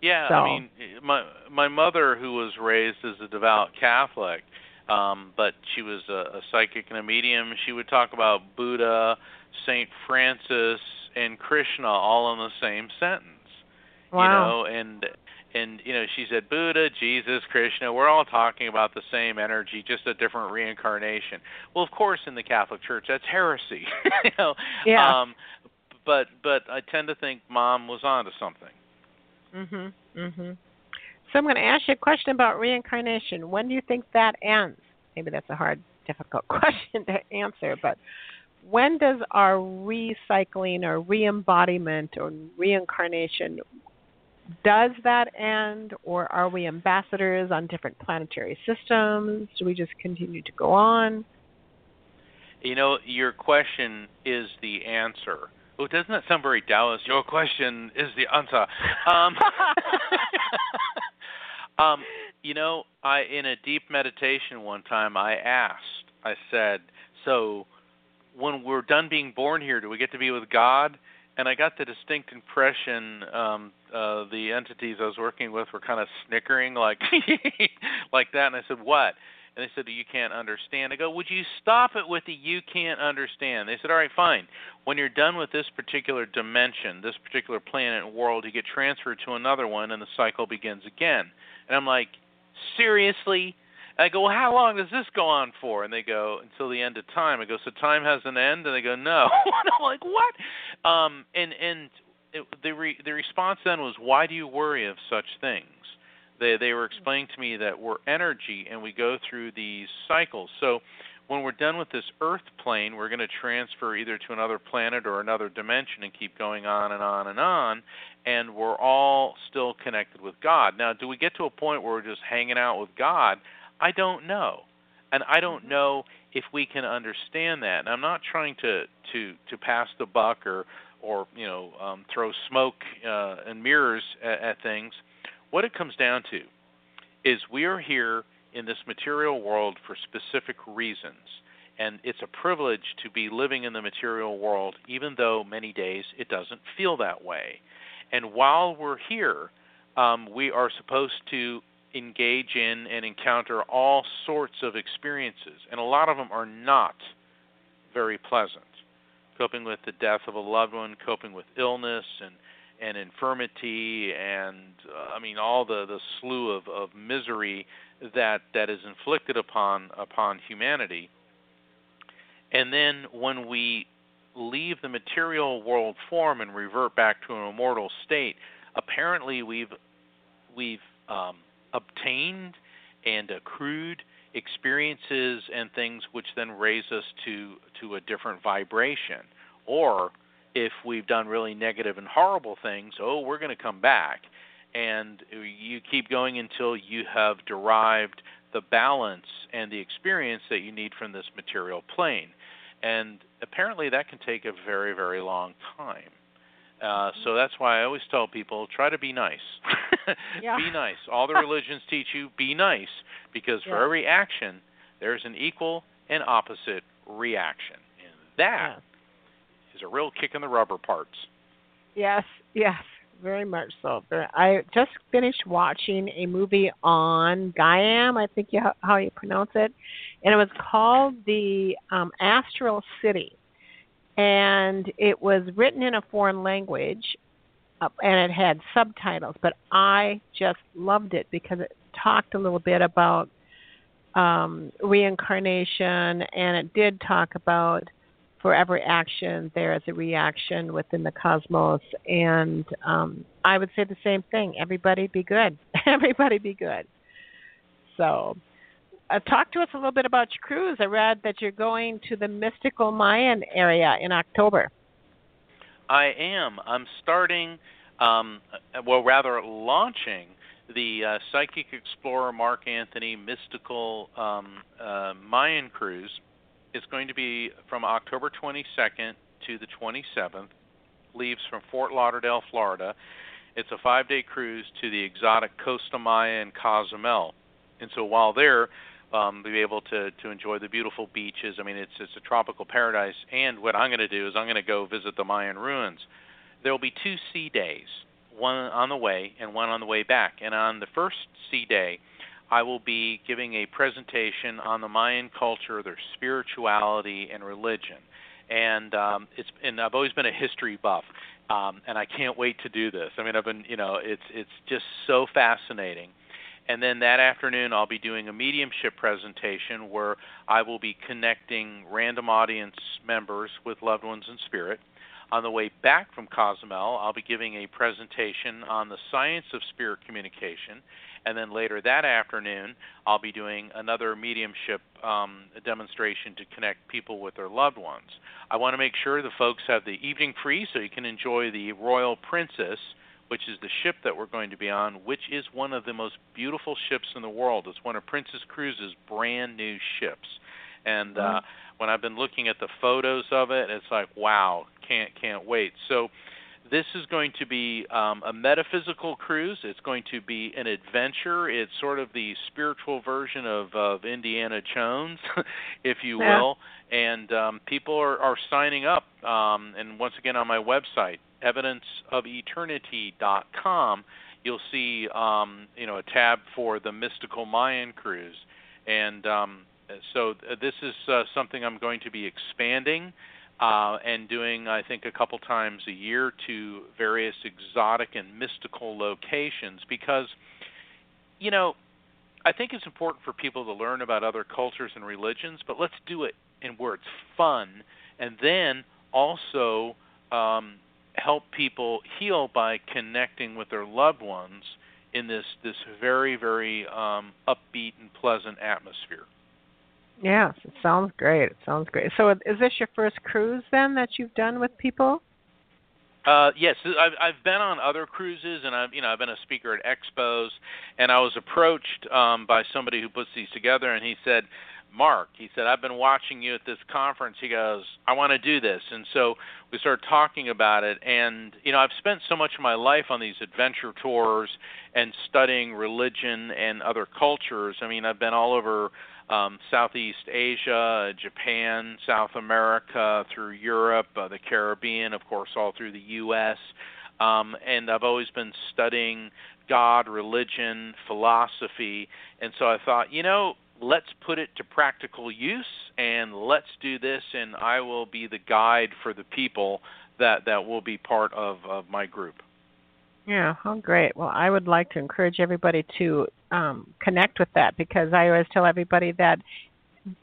Yeah, So- I mean, my my mother, who was raised as a devout Catholic, um, but she was a, a psychic and a medium. She would talk about Buddha, Saint Francis, and Krishna all in the same sentence. Wow. You know, and and you know, she said Buddha, Jesus, Krishna. We're all talking about the same energy, just a different reincarnation. Well, of course, in the Catholic Church, that's heresy. you know. Yeah. Um, but but I tend to think Mom was onto something. Mhm. Mhm. So I'm going to ask you a question about reincarnation. When do you think that ends? Maybe that's a hard, difficult question to answer, but when does our recycling or re-embodiment or reincarnation does that end or are we ambassadors on different planetary systems? Do we just continue to go on? You know, your question is the answer. Oh, doesn't that sound very Taoist? Your question is the answer. Um, um, you know, I in a deep meditation one time, I asked. I said, "So, when we're done being born here, do we get to be with God?" And I got the distinct impression um, uh, the entities I was working with were kind of snickering, like like that. And I said, "What?" And they said, You can't understand. I go, Would you stop it with the you can't understand? They said, All right, fine. When you're done with this particular dimension, this particular planet and world, you get transferred to another one and the cycle begins again. And I'm like, Seriously? I go, Well, how long does this go on for? And they go, Until the end of time. I go, So time has an end? And they go, No. and I'm like, What? Um, and and it, the re- the response then was, Why do you worry of such things? they they were explaining to me that we're energy and we go through these cycles. So when we're done with this Earth plane, we're going to transfer either to another planet or another dimension and keep going on and on and on. And we're all still connected with God. Now, do we get to a point where we're just hanging out with God? I don't know. And I don't mm-hmm. know if we can understand that. And I'm not trying to to to pass the buck or or you know um, throw smoke uh, and mirrors at, at things. What it comes down to is we are here in this material world for specific reasons. And it's a privilege to be living in the material world, even though many days it doesn't feel that way. And while we're here, um, we are supposed to engage in and encounter all sorts of experiences, and a lot of them are not very pleasant. Coping with the death of a loved one, coping with illness and and infirmity, and uh, I mean all the the slew of of misery that that is inflicted upon upon humanity. And then when we leave the material world form and revert back to an immortal state, apparently we've we've um, obtained and accrued experiences and things which then raise us to to a different vibration. Or if we've done really negative and horrible things oh we're going to come back. And you keep going until you have derived the balance and the experience that you need from this material plane. And apparently that can take a very very long time uh, so that's why I always tell people try to be nice. yeah. Be nice. All the religions teach you be nice because for yeah. every action there's an equal and opposite reaction. And that yeah. is a real kick in the rubber parts. Yes, yes, very much so. I just finished watching a movie on Gaiam, I think you, how you pronounce it, and it was called The um, Astral City and it was written in a foreign language uh, and it had subtitles but i just loved it because it talked a little bit about um, reincarnation and it did talk about for every action there is a reaction within the cosmos and um, i would say the same thing. Everybody be good. Everybody be good. So uh, talk to us a little bit about your cruise. I read that you're going to the mystical Mayan area in October. I am. I'm starting, um, well, rather launching the uh, Psychic Explorer Mark Anthony Mystical um, uh, Mayan Cruise. It's going to be from October 22nd to the 27th. Leaves from Fort Lauderdale, Florida. It's a five day cruise to the exotic Costa Maya and Cozumel. And so while there, um, be able to to enjoy the beautiful beaches. I mean, it's it's a tropical paradise. And what I'm going to do is I'm going to go visit the Mayan ruins. There will be two sea days, one on the way and one on the way back. And on the first sea day, I will be giving a presentation on the Mayan culture, their spirituality and religion. And um, it's and I've always been a history buff, um, and I can't wait to do this. I mean, I've been you know it's it's just so fascinating and then that afternoon, I'll be doing a mediumship presentation where I will be connecting random audience members with loved ones in spirit. On the way back from Cozumel, I'll be giving a presentation on the science of spirit communication. And then later that afternoon, I'll be doing another mediumship um, demonstration to connect people with their loved ones. I want to make sure the folks have the evening free so you can enjoy the Royal Princess which is the ship that we're going to be on, which is one of the most beautiful ships in the world. It's one of Princess Cruises' brand new ships. And uh, mm-hmm. when I've been looking at the photos of it, it's like, wow, can't can't wait. So this is going to be um, a metaphysical cruise. It's going to be an adventure. It's sort of the spiritual version of, of Indiana Jones, if you yeah. will. And um, people are, are signing up. Um, and once again, on my website, evidenceofeternity.com, you'll see um, you know a tab for the Mystical Mayan cruise, and um, so th- this is uh, something I'm going to be expanding. Uh, and doing, I think, a couple times a year to various exotic and mystical locations because, you know, I think it's important for people to learn about other cultures and religions, but let's do it in where it's fun, and then also um, help people heal by connecting with their loved ones in this this very very um, upbeat and pleasant atmosphere. Yes, it sounds great. It sounds great. So, is this your first cruise then that you've done with people? Uh, yes, I've I've been on other cruises, and I've you know I've been a speaker at expos, and I was approached um, by somebody who puts these together, and he said, Mark, he said, I've been watching you at this conference. He goes, I want to do this. And so we started talking about it. And, you know, I've spent so much of my life on these adventure tours and studying religion and other cultures. I mean, I've been all over um, Southeast Asia, Japan, South America, through Europe, uh, the Caribbean, of course, all through the U.S. Um, and I've always been studying God, religion, philosophy. And so I thought, you know, let's put it to practical use and let's do this and I will be the guide for the people that that will be part of, of my group. Yeah, oh great. Well, I would like to encourage everybody to um, connect with that because I always tell everybody that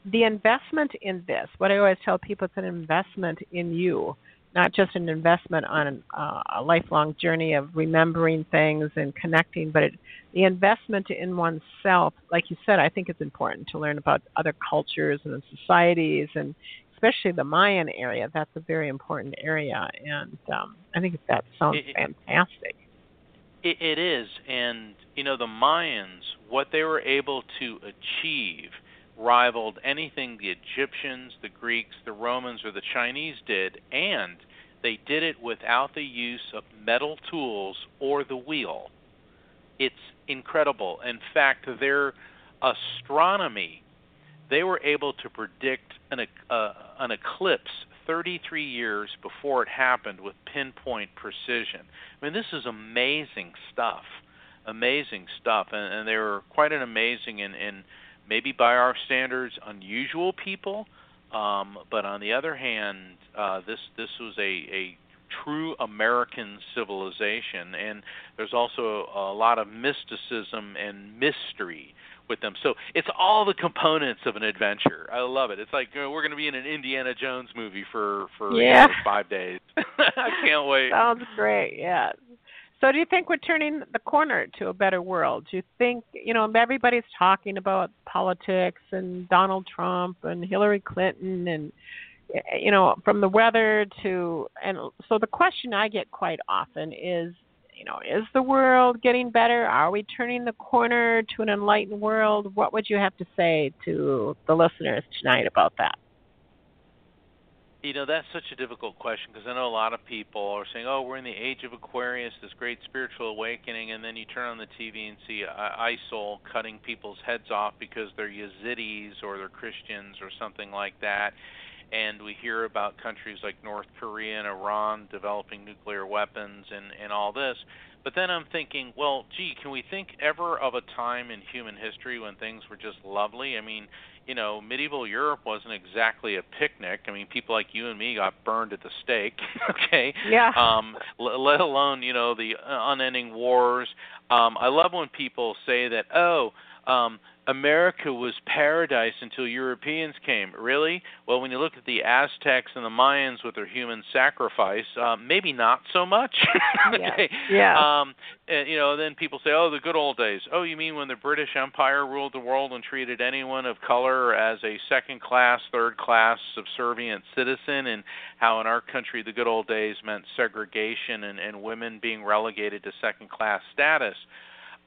the investment in this, what I always tell people, it's an investment in you not just an investment on uh, a lifelong journey of remembering things and connecting, but it, the investment in oneself. Like you said, I think it's important to learn about other cultures and societies, and especially the Mayan area. That's a very important area, and um, I think that sounds it, fantastic. It, it is, and you know the Mayans, what they were able to achieve rivaled anything the Egyptians, the Greeks, the Romans, or the Chinese did, and they did it without the use of metal tools or the wheel. It's incredible. In fact, their astronomy, they were able to predict an, uh, an eclipse 33 years before it happened with pinpoint precision. I mean, this is amazing stuff. Amazing stuff. And, and they were quite an amazing and, and maybe by our standards, unusual people. Um, but on the other hand, uh, this this was a, a true American civilization, and there's also a lot of mysticism and mystery with them. So it's all the components of an adventure. I love it. It's like you know, we're going to be in an Indiana Jones movie for for yeah. you know, five days. I can't wait. Sounds great. Yeah. So do you think we're turning the corner to a better world? Do you think, you know, everybody's talking about politics and Donald Trump and Hillary Clinton and you know, from the weather to and so the question I get quite often is, you know, is the world getting better? Are we turning the corner to an enlightened world? What would you have to say to the listeners tonight about that? You know, that's such a difficult question because I know a lot of people are saying, "Oh, we're in the age of Aquarius, this great spiritual awakening," and then you turn on the TV and see ISIL cutting people's heads off because they're Yazidis or they're Christians or something like that. And we hear about countries like North Korea and Iran developing nuclear weapons and and all this. But then I'm thinking, well, gee, can we think ever of a time in human history when things were just lovely? I mean, you know, medieval Europe wasn't exactly a picnic. I mean, people like you and me got burned at the stake. okay. Yeah. Um, l- let alone you know the unending wars. Um, I love when people say that. Oh, um, America was paradise until Europeans came. Really? Well, when you look at the Aztecs and the Mayans with their human sacrifice, um, maybe not so much. okay. Yeah. Um, and, you know, then people say, "Oh, the good old days." Oh, you mean when the British Empire ruled the world and treated anyone of color as a second-class, third-class, subservient citizen, and how in our country the good old days meant segregation and, and women being relegated to second-class status.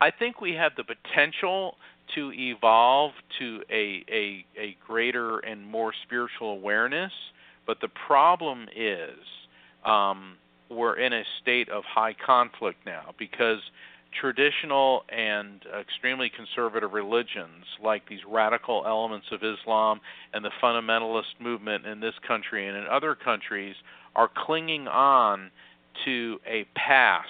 I think we have the potential to evolve to a, a, a greater and more spiritual awareness, but the problem is um, we're in a state of high conflict now because traditional and extremely conservative religions, like these radical elements of Islam and the fundamentalist movement in this country and in other countries, are clinging on to a past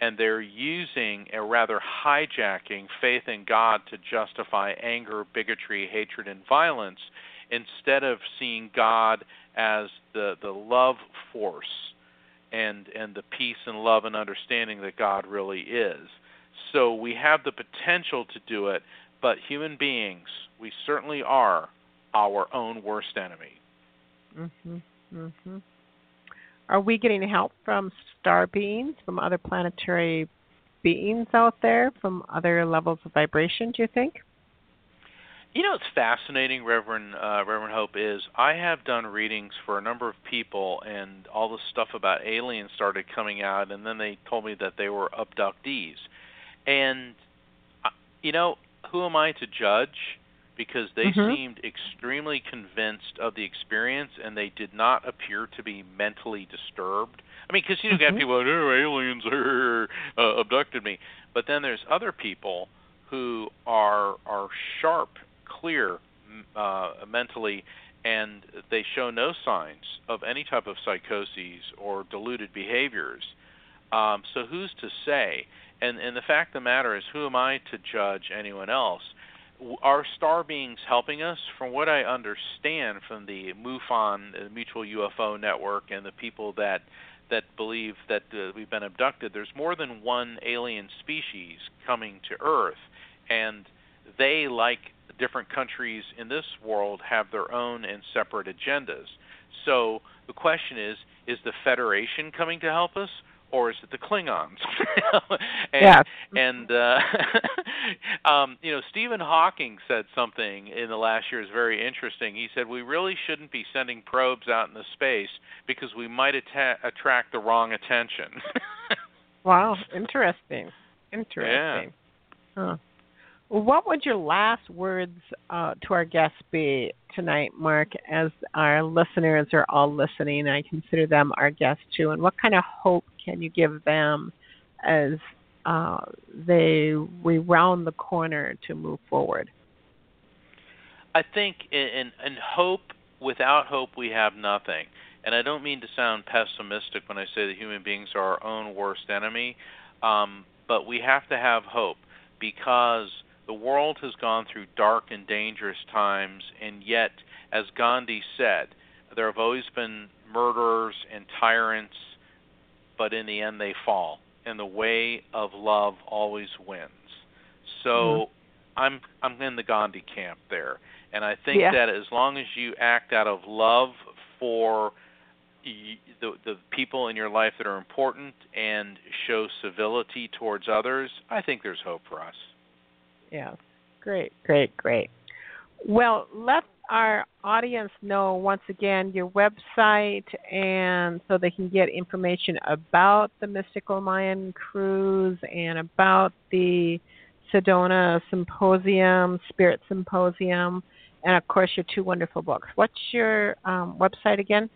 and they're using or rather hijacking faith in God to justify anger, bigotry, hatred, and violence instead of seeing God as the, the love force and, and the peace and love and understanding that God really is. So we have the potential to do it, but human beings, we certainly are our own worst enemy. Mhm. Mhm. Are we getting help from star beings, from other planetary beings out there, from other levels of vibration, do you think? You know what's fascinating, Reverend uh, Reverend Hope, is I have done readings for a number of people, and all the stuff about aliens started coming out, and then they told me that they were abductees, and uh, you know who am I to judge? Because they Mhm. seemed extremely convinced of the experience, and they did not appear to be mentally disturbed. I mean, because you know, you got people, oh, aliens are, uh, abducted me, but then there's other people who are are sharp, clear uh, mentally, and they show no signs of any type of psychoses or deluded behaviors. Um, so who's to say? And and the fact of the matter is, who am I to judge anyone else? Are star beings helping us? From what I understand from the MUFON, the Mutual UFO Network, and the people that that believe that uh, we've been abducted, there's more than one alien species coming to Earth, and they, like different countries in this world, have their own and separate agendas. So the question is: Is the Federation coming to help us, or is it the Klingons? and, Yes. And uh, um, you know, Stephen Hawking said something in the last year is very interesting. He said we really shouldn't be sending probes out into space because we might atta- attract the wrong attention. Wow, interesting. Interesting. Huh. What would your last words uh, to our guests be tonight, Mark, as our listeners are all listening? I consider them our guests too. And what kind of hope can you give them as uh, they we round the corner to move forward? I think in, in, in hope, without hope, we have nothing. And I don't mean to sound pessimistic when I say that human beings are our own worst enemy, um, but we have to have hope because the world has gone through dark and dangerous times, and yet, as Gandhi said, there have always been murderers and tyrants, but in the end they fall, and the way of love always wins. So mm-hmm. I'm I'm in the Gandhi camp there, and I think Yeah. that as long as you act out of love for the the people in your life that are important and show civility towards others, I think there's hope for us. Yes. Great, great, great. Well, let our audience know once again your website and so they can get information about the Mystical Mayan Cruise and about the Sedona Symposium, Spirit Symposium, and of course your two wonderful books. What's your um, website again?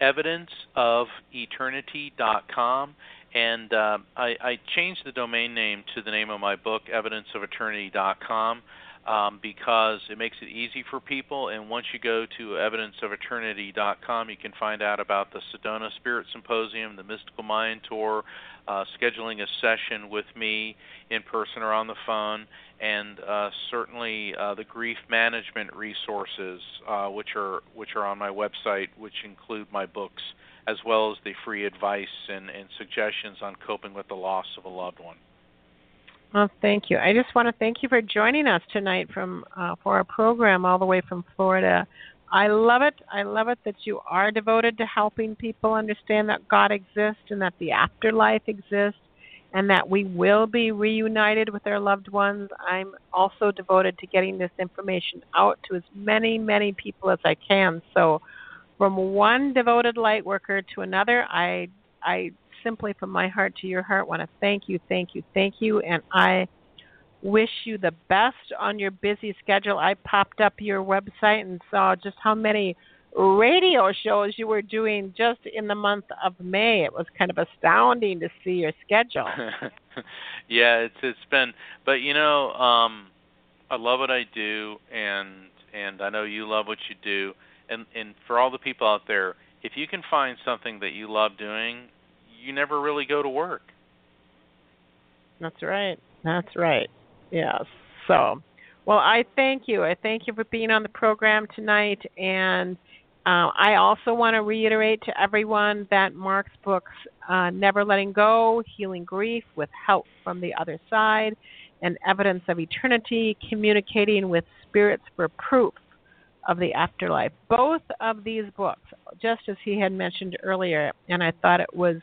evidenceofeternity.com and um, I, I changed the domain name to the name of my book evidenceofeternity.com um, because it makes it easy for people. And once you go to evidenceofeternity.com you can find out about the Sedona Spirit Symposium, the Mystical Mayan Tour, uh, scheduling a session with me in person or on the phone and uh, certainly uh, the grief management resources, uh, which are which are on my website, which include my books as well as the free advice and, and suggestions on coping with the loss of a loved one. Well, thank you. I just want to thank you for joining us tonight from uh, for our program all the way from Florida. I love it. I love it that you are devoted to helping people understand that God exists and that the afterlife exists and that we will be reunited with our loved ones. I'm also devoted to getting this information out to as many, many people as I can. So, from one devoted light worker to another, I, I simply from my heart to your heart want to thank you, thank you, thank you, and I wish you the best on your busy schedule. I popped up your website and saw just how many radio shows you were doing just in the month of May. It was kind of astounding to see your schedule. yeah, it's it's been but you know, um I love what I do and and I know you love what you do and and for all the people out there, if you can find something that you love doing, you never really go to work. That's right. That's right. Yes. So, well, I thank you. I thank you for being on the program tonight. And uh, I also want to reiterate to everyone that Mark's books, uh, Never Letting Go, Healing Grief with Help from the Other Side, and Evidence of Eternity, Communicating with Spirits for Proof of the Afterlife. Both of these books, just as he had mentioned earlier, and I thought it was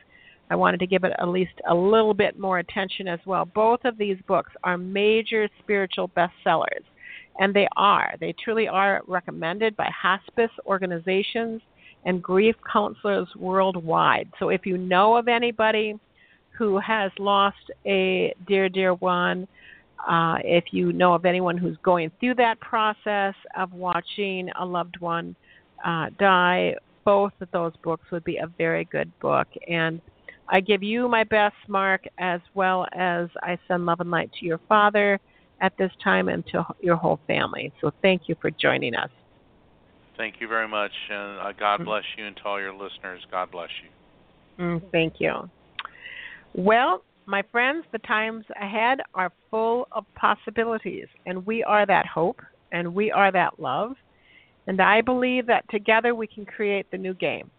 I wanted to give it at least a little bit more attention as well. Both of these books are major spiritual bestsellers. And they are. They truly are recommended by hospice organizations and grief counselors worldwide. So if you know of anybody who has lost a dear, dear one, uh, if you know of anyone who's going through that process of watching a loved one uh, die, both of those books would be a very good book. And I give you my best, Mark, as well as I send love and light to your father at this time and to your whole family. So thank you for joining us. Thank you very much, and uh, God mm. bless you, and to all your listeners, God bless you. Mm, thank you. Well, my friends, the times ahead are full of possibilities, and we are that hope, and we are that love. And I believe that together we can create the new game.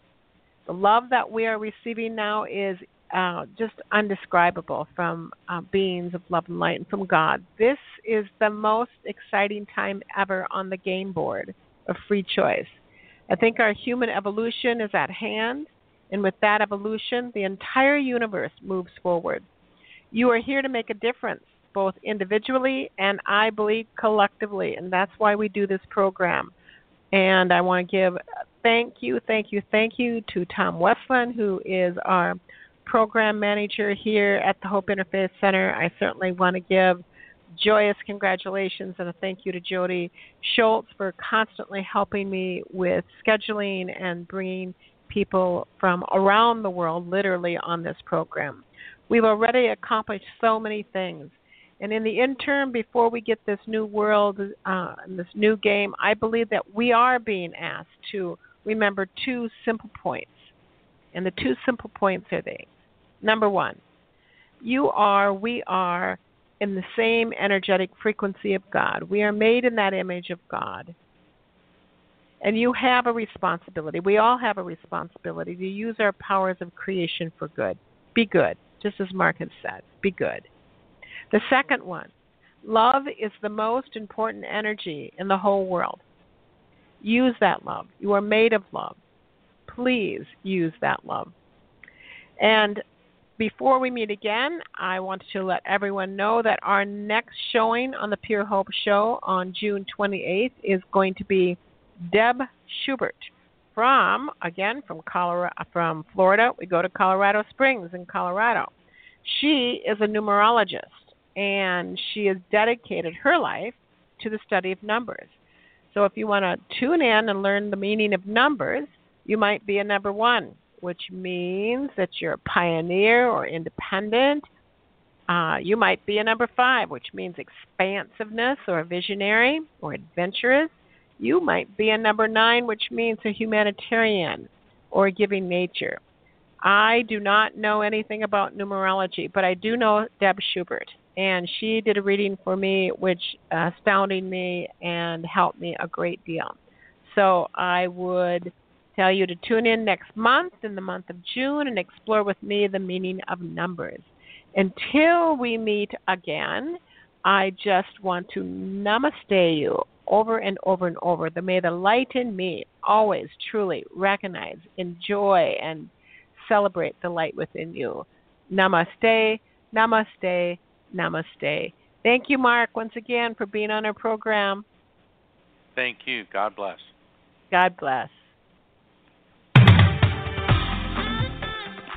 The love that we are receiving now is uh, just undescribable from uh, beings of love and light and from God. This is the most exciting time ever on the game board of free choice. I think our human evolution is at hand, and with that evolution, the entire universe moves forward. You are here to make a difference, both individually and I believe collectively, and that's why we do this program. And I want to give thank you, thank you, thank you to Tom Westland, who is our program manager here at the Hope Interfaith Center. I certainly want to give joyous congratulations and a thank you to Jody Schultz for constantly helping me with scheduling and bringing people from around the world literally on this program. We've already accomplished so many things. And in the interim, before we get this new world, uh, this new game, I believe that we are being asked to remember two simple points. And the two simple points are these. Number one, you are, we are in the same energetic frequency of God. We are made in that image of God. And you have a responsibility. We all have a responsibility to use our powers of creation for good. Be good, just as Mark has said. Be good. The second one love is the most important energy in the whole world. Use that love. You are made of love. Please use that love. And before we meet again, I want to let everyone know that our next showing on the Pure Hope Show on June 28th is going to be Deb Schubert from, again, from Colorado, from Florida. We go to Colorado Springs in Colorado. She is a numerologist and she has dedicated her life to the study of numbers. So if you want to tune in and learn the meaning of numbers, you might be a number one which means that you're a pioneer or independent. Uh, you might be a number five, which means expansiveness or visionary or adventurous. You might be a number nine, which means a humanitarian or a giving nature. I do not know anything about numerology, but I do know Deb Schubert, and she did a reading for me, which uh, astounded me and helped me a great deal. So I would tell you to tune in next month, in the month of June, and explore with me the meaning of numbers. Until we meet again, I just want to namaste you over and over and over. The may the light in me always truly recognize, enjoy, and celebrate the light within you. Namaste, namaste, namaste. Thank you, Mark, once again for being on our program. Thank you. God bless. God bless.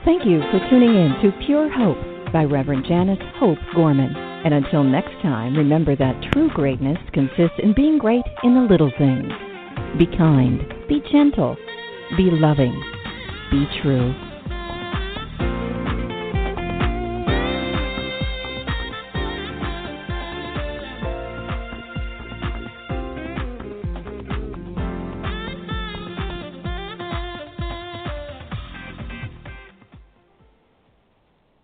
Thank you for tuning in to Pure Hope by Reverend Janice Hope Gorman. And until next time, remember that true greatness consists in being great in the little things. Be kind, be gentle, be loving, be true.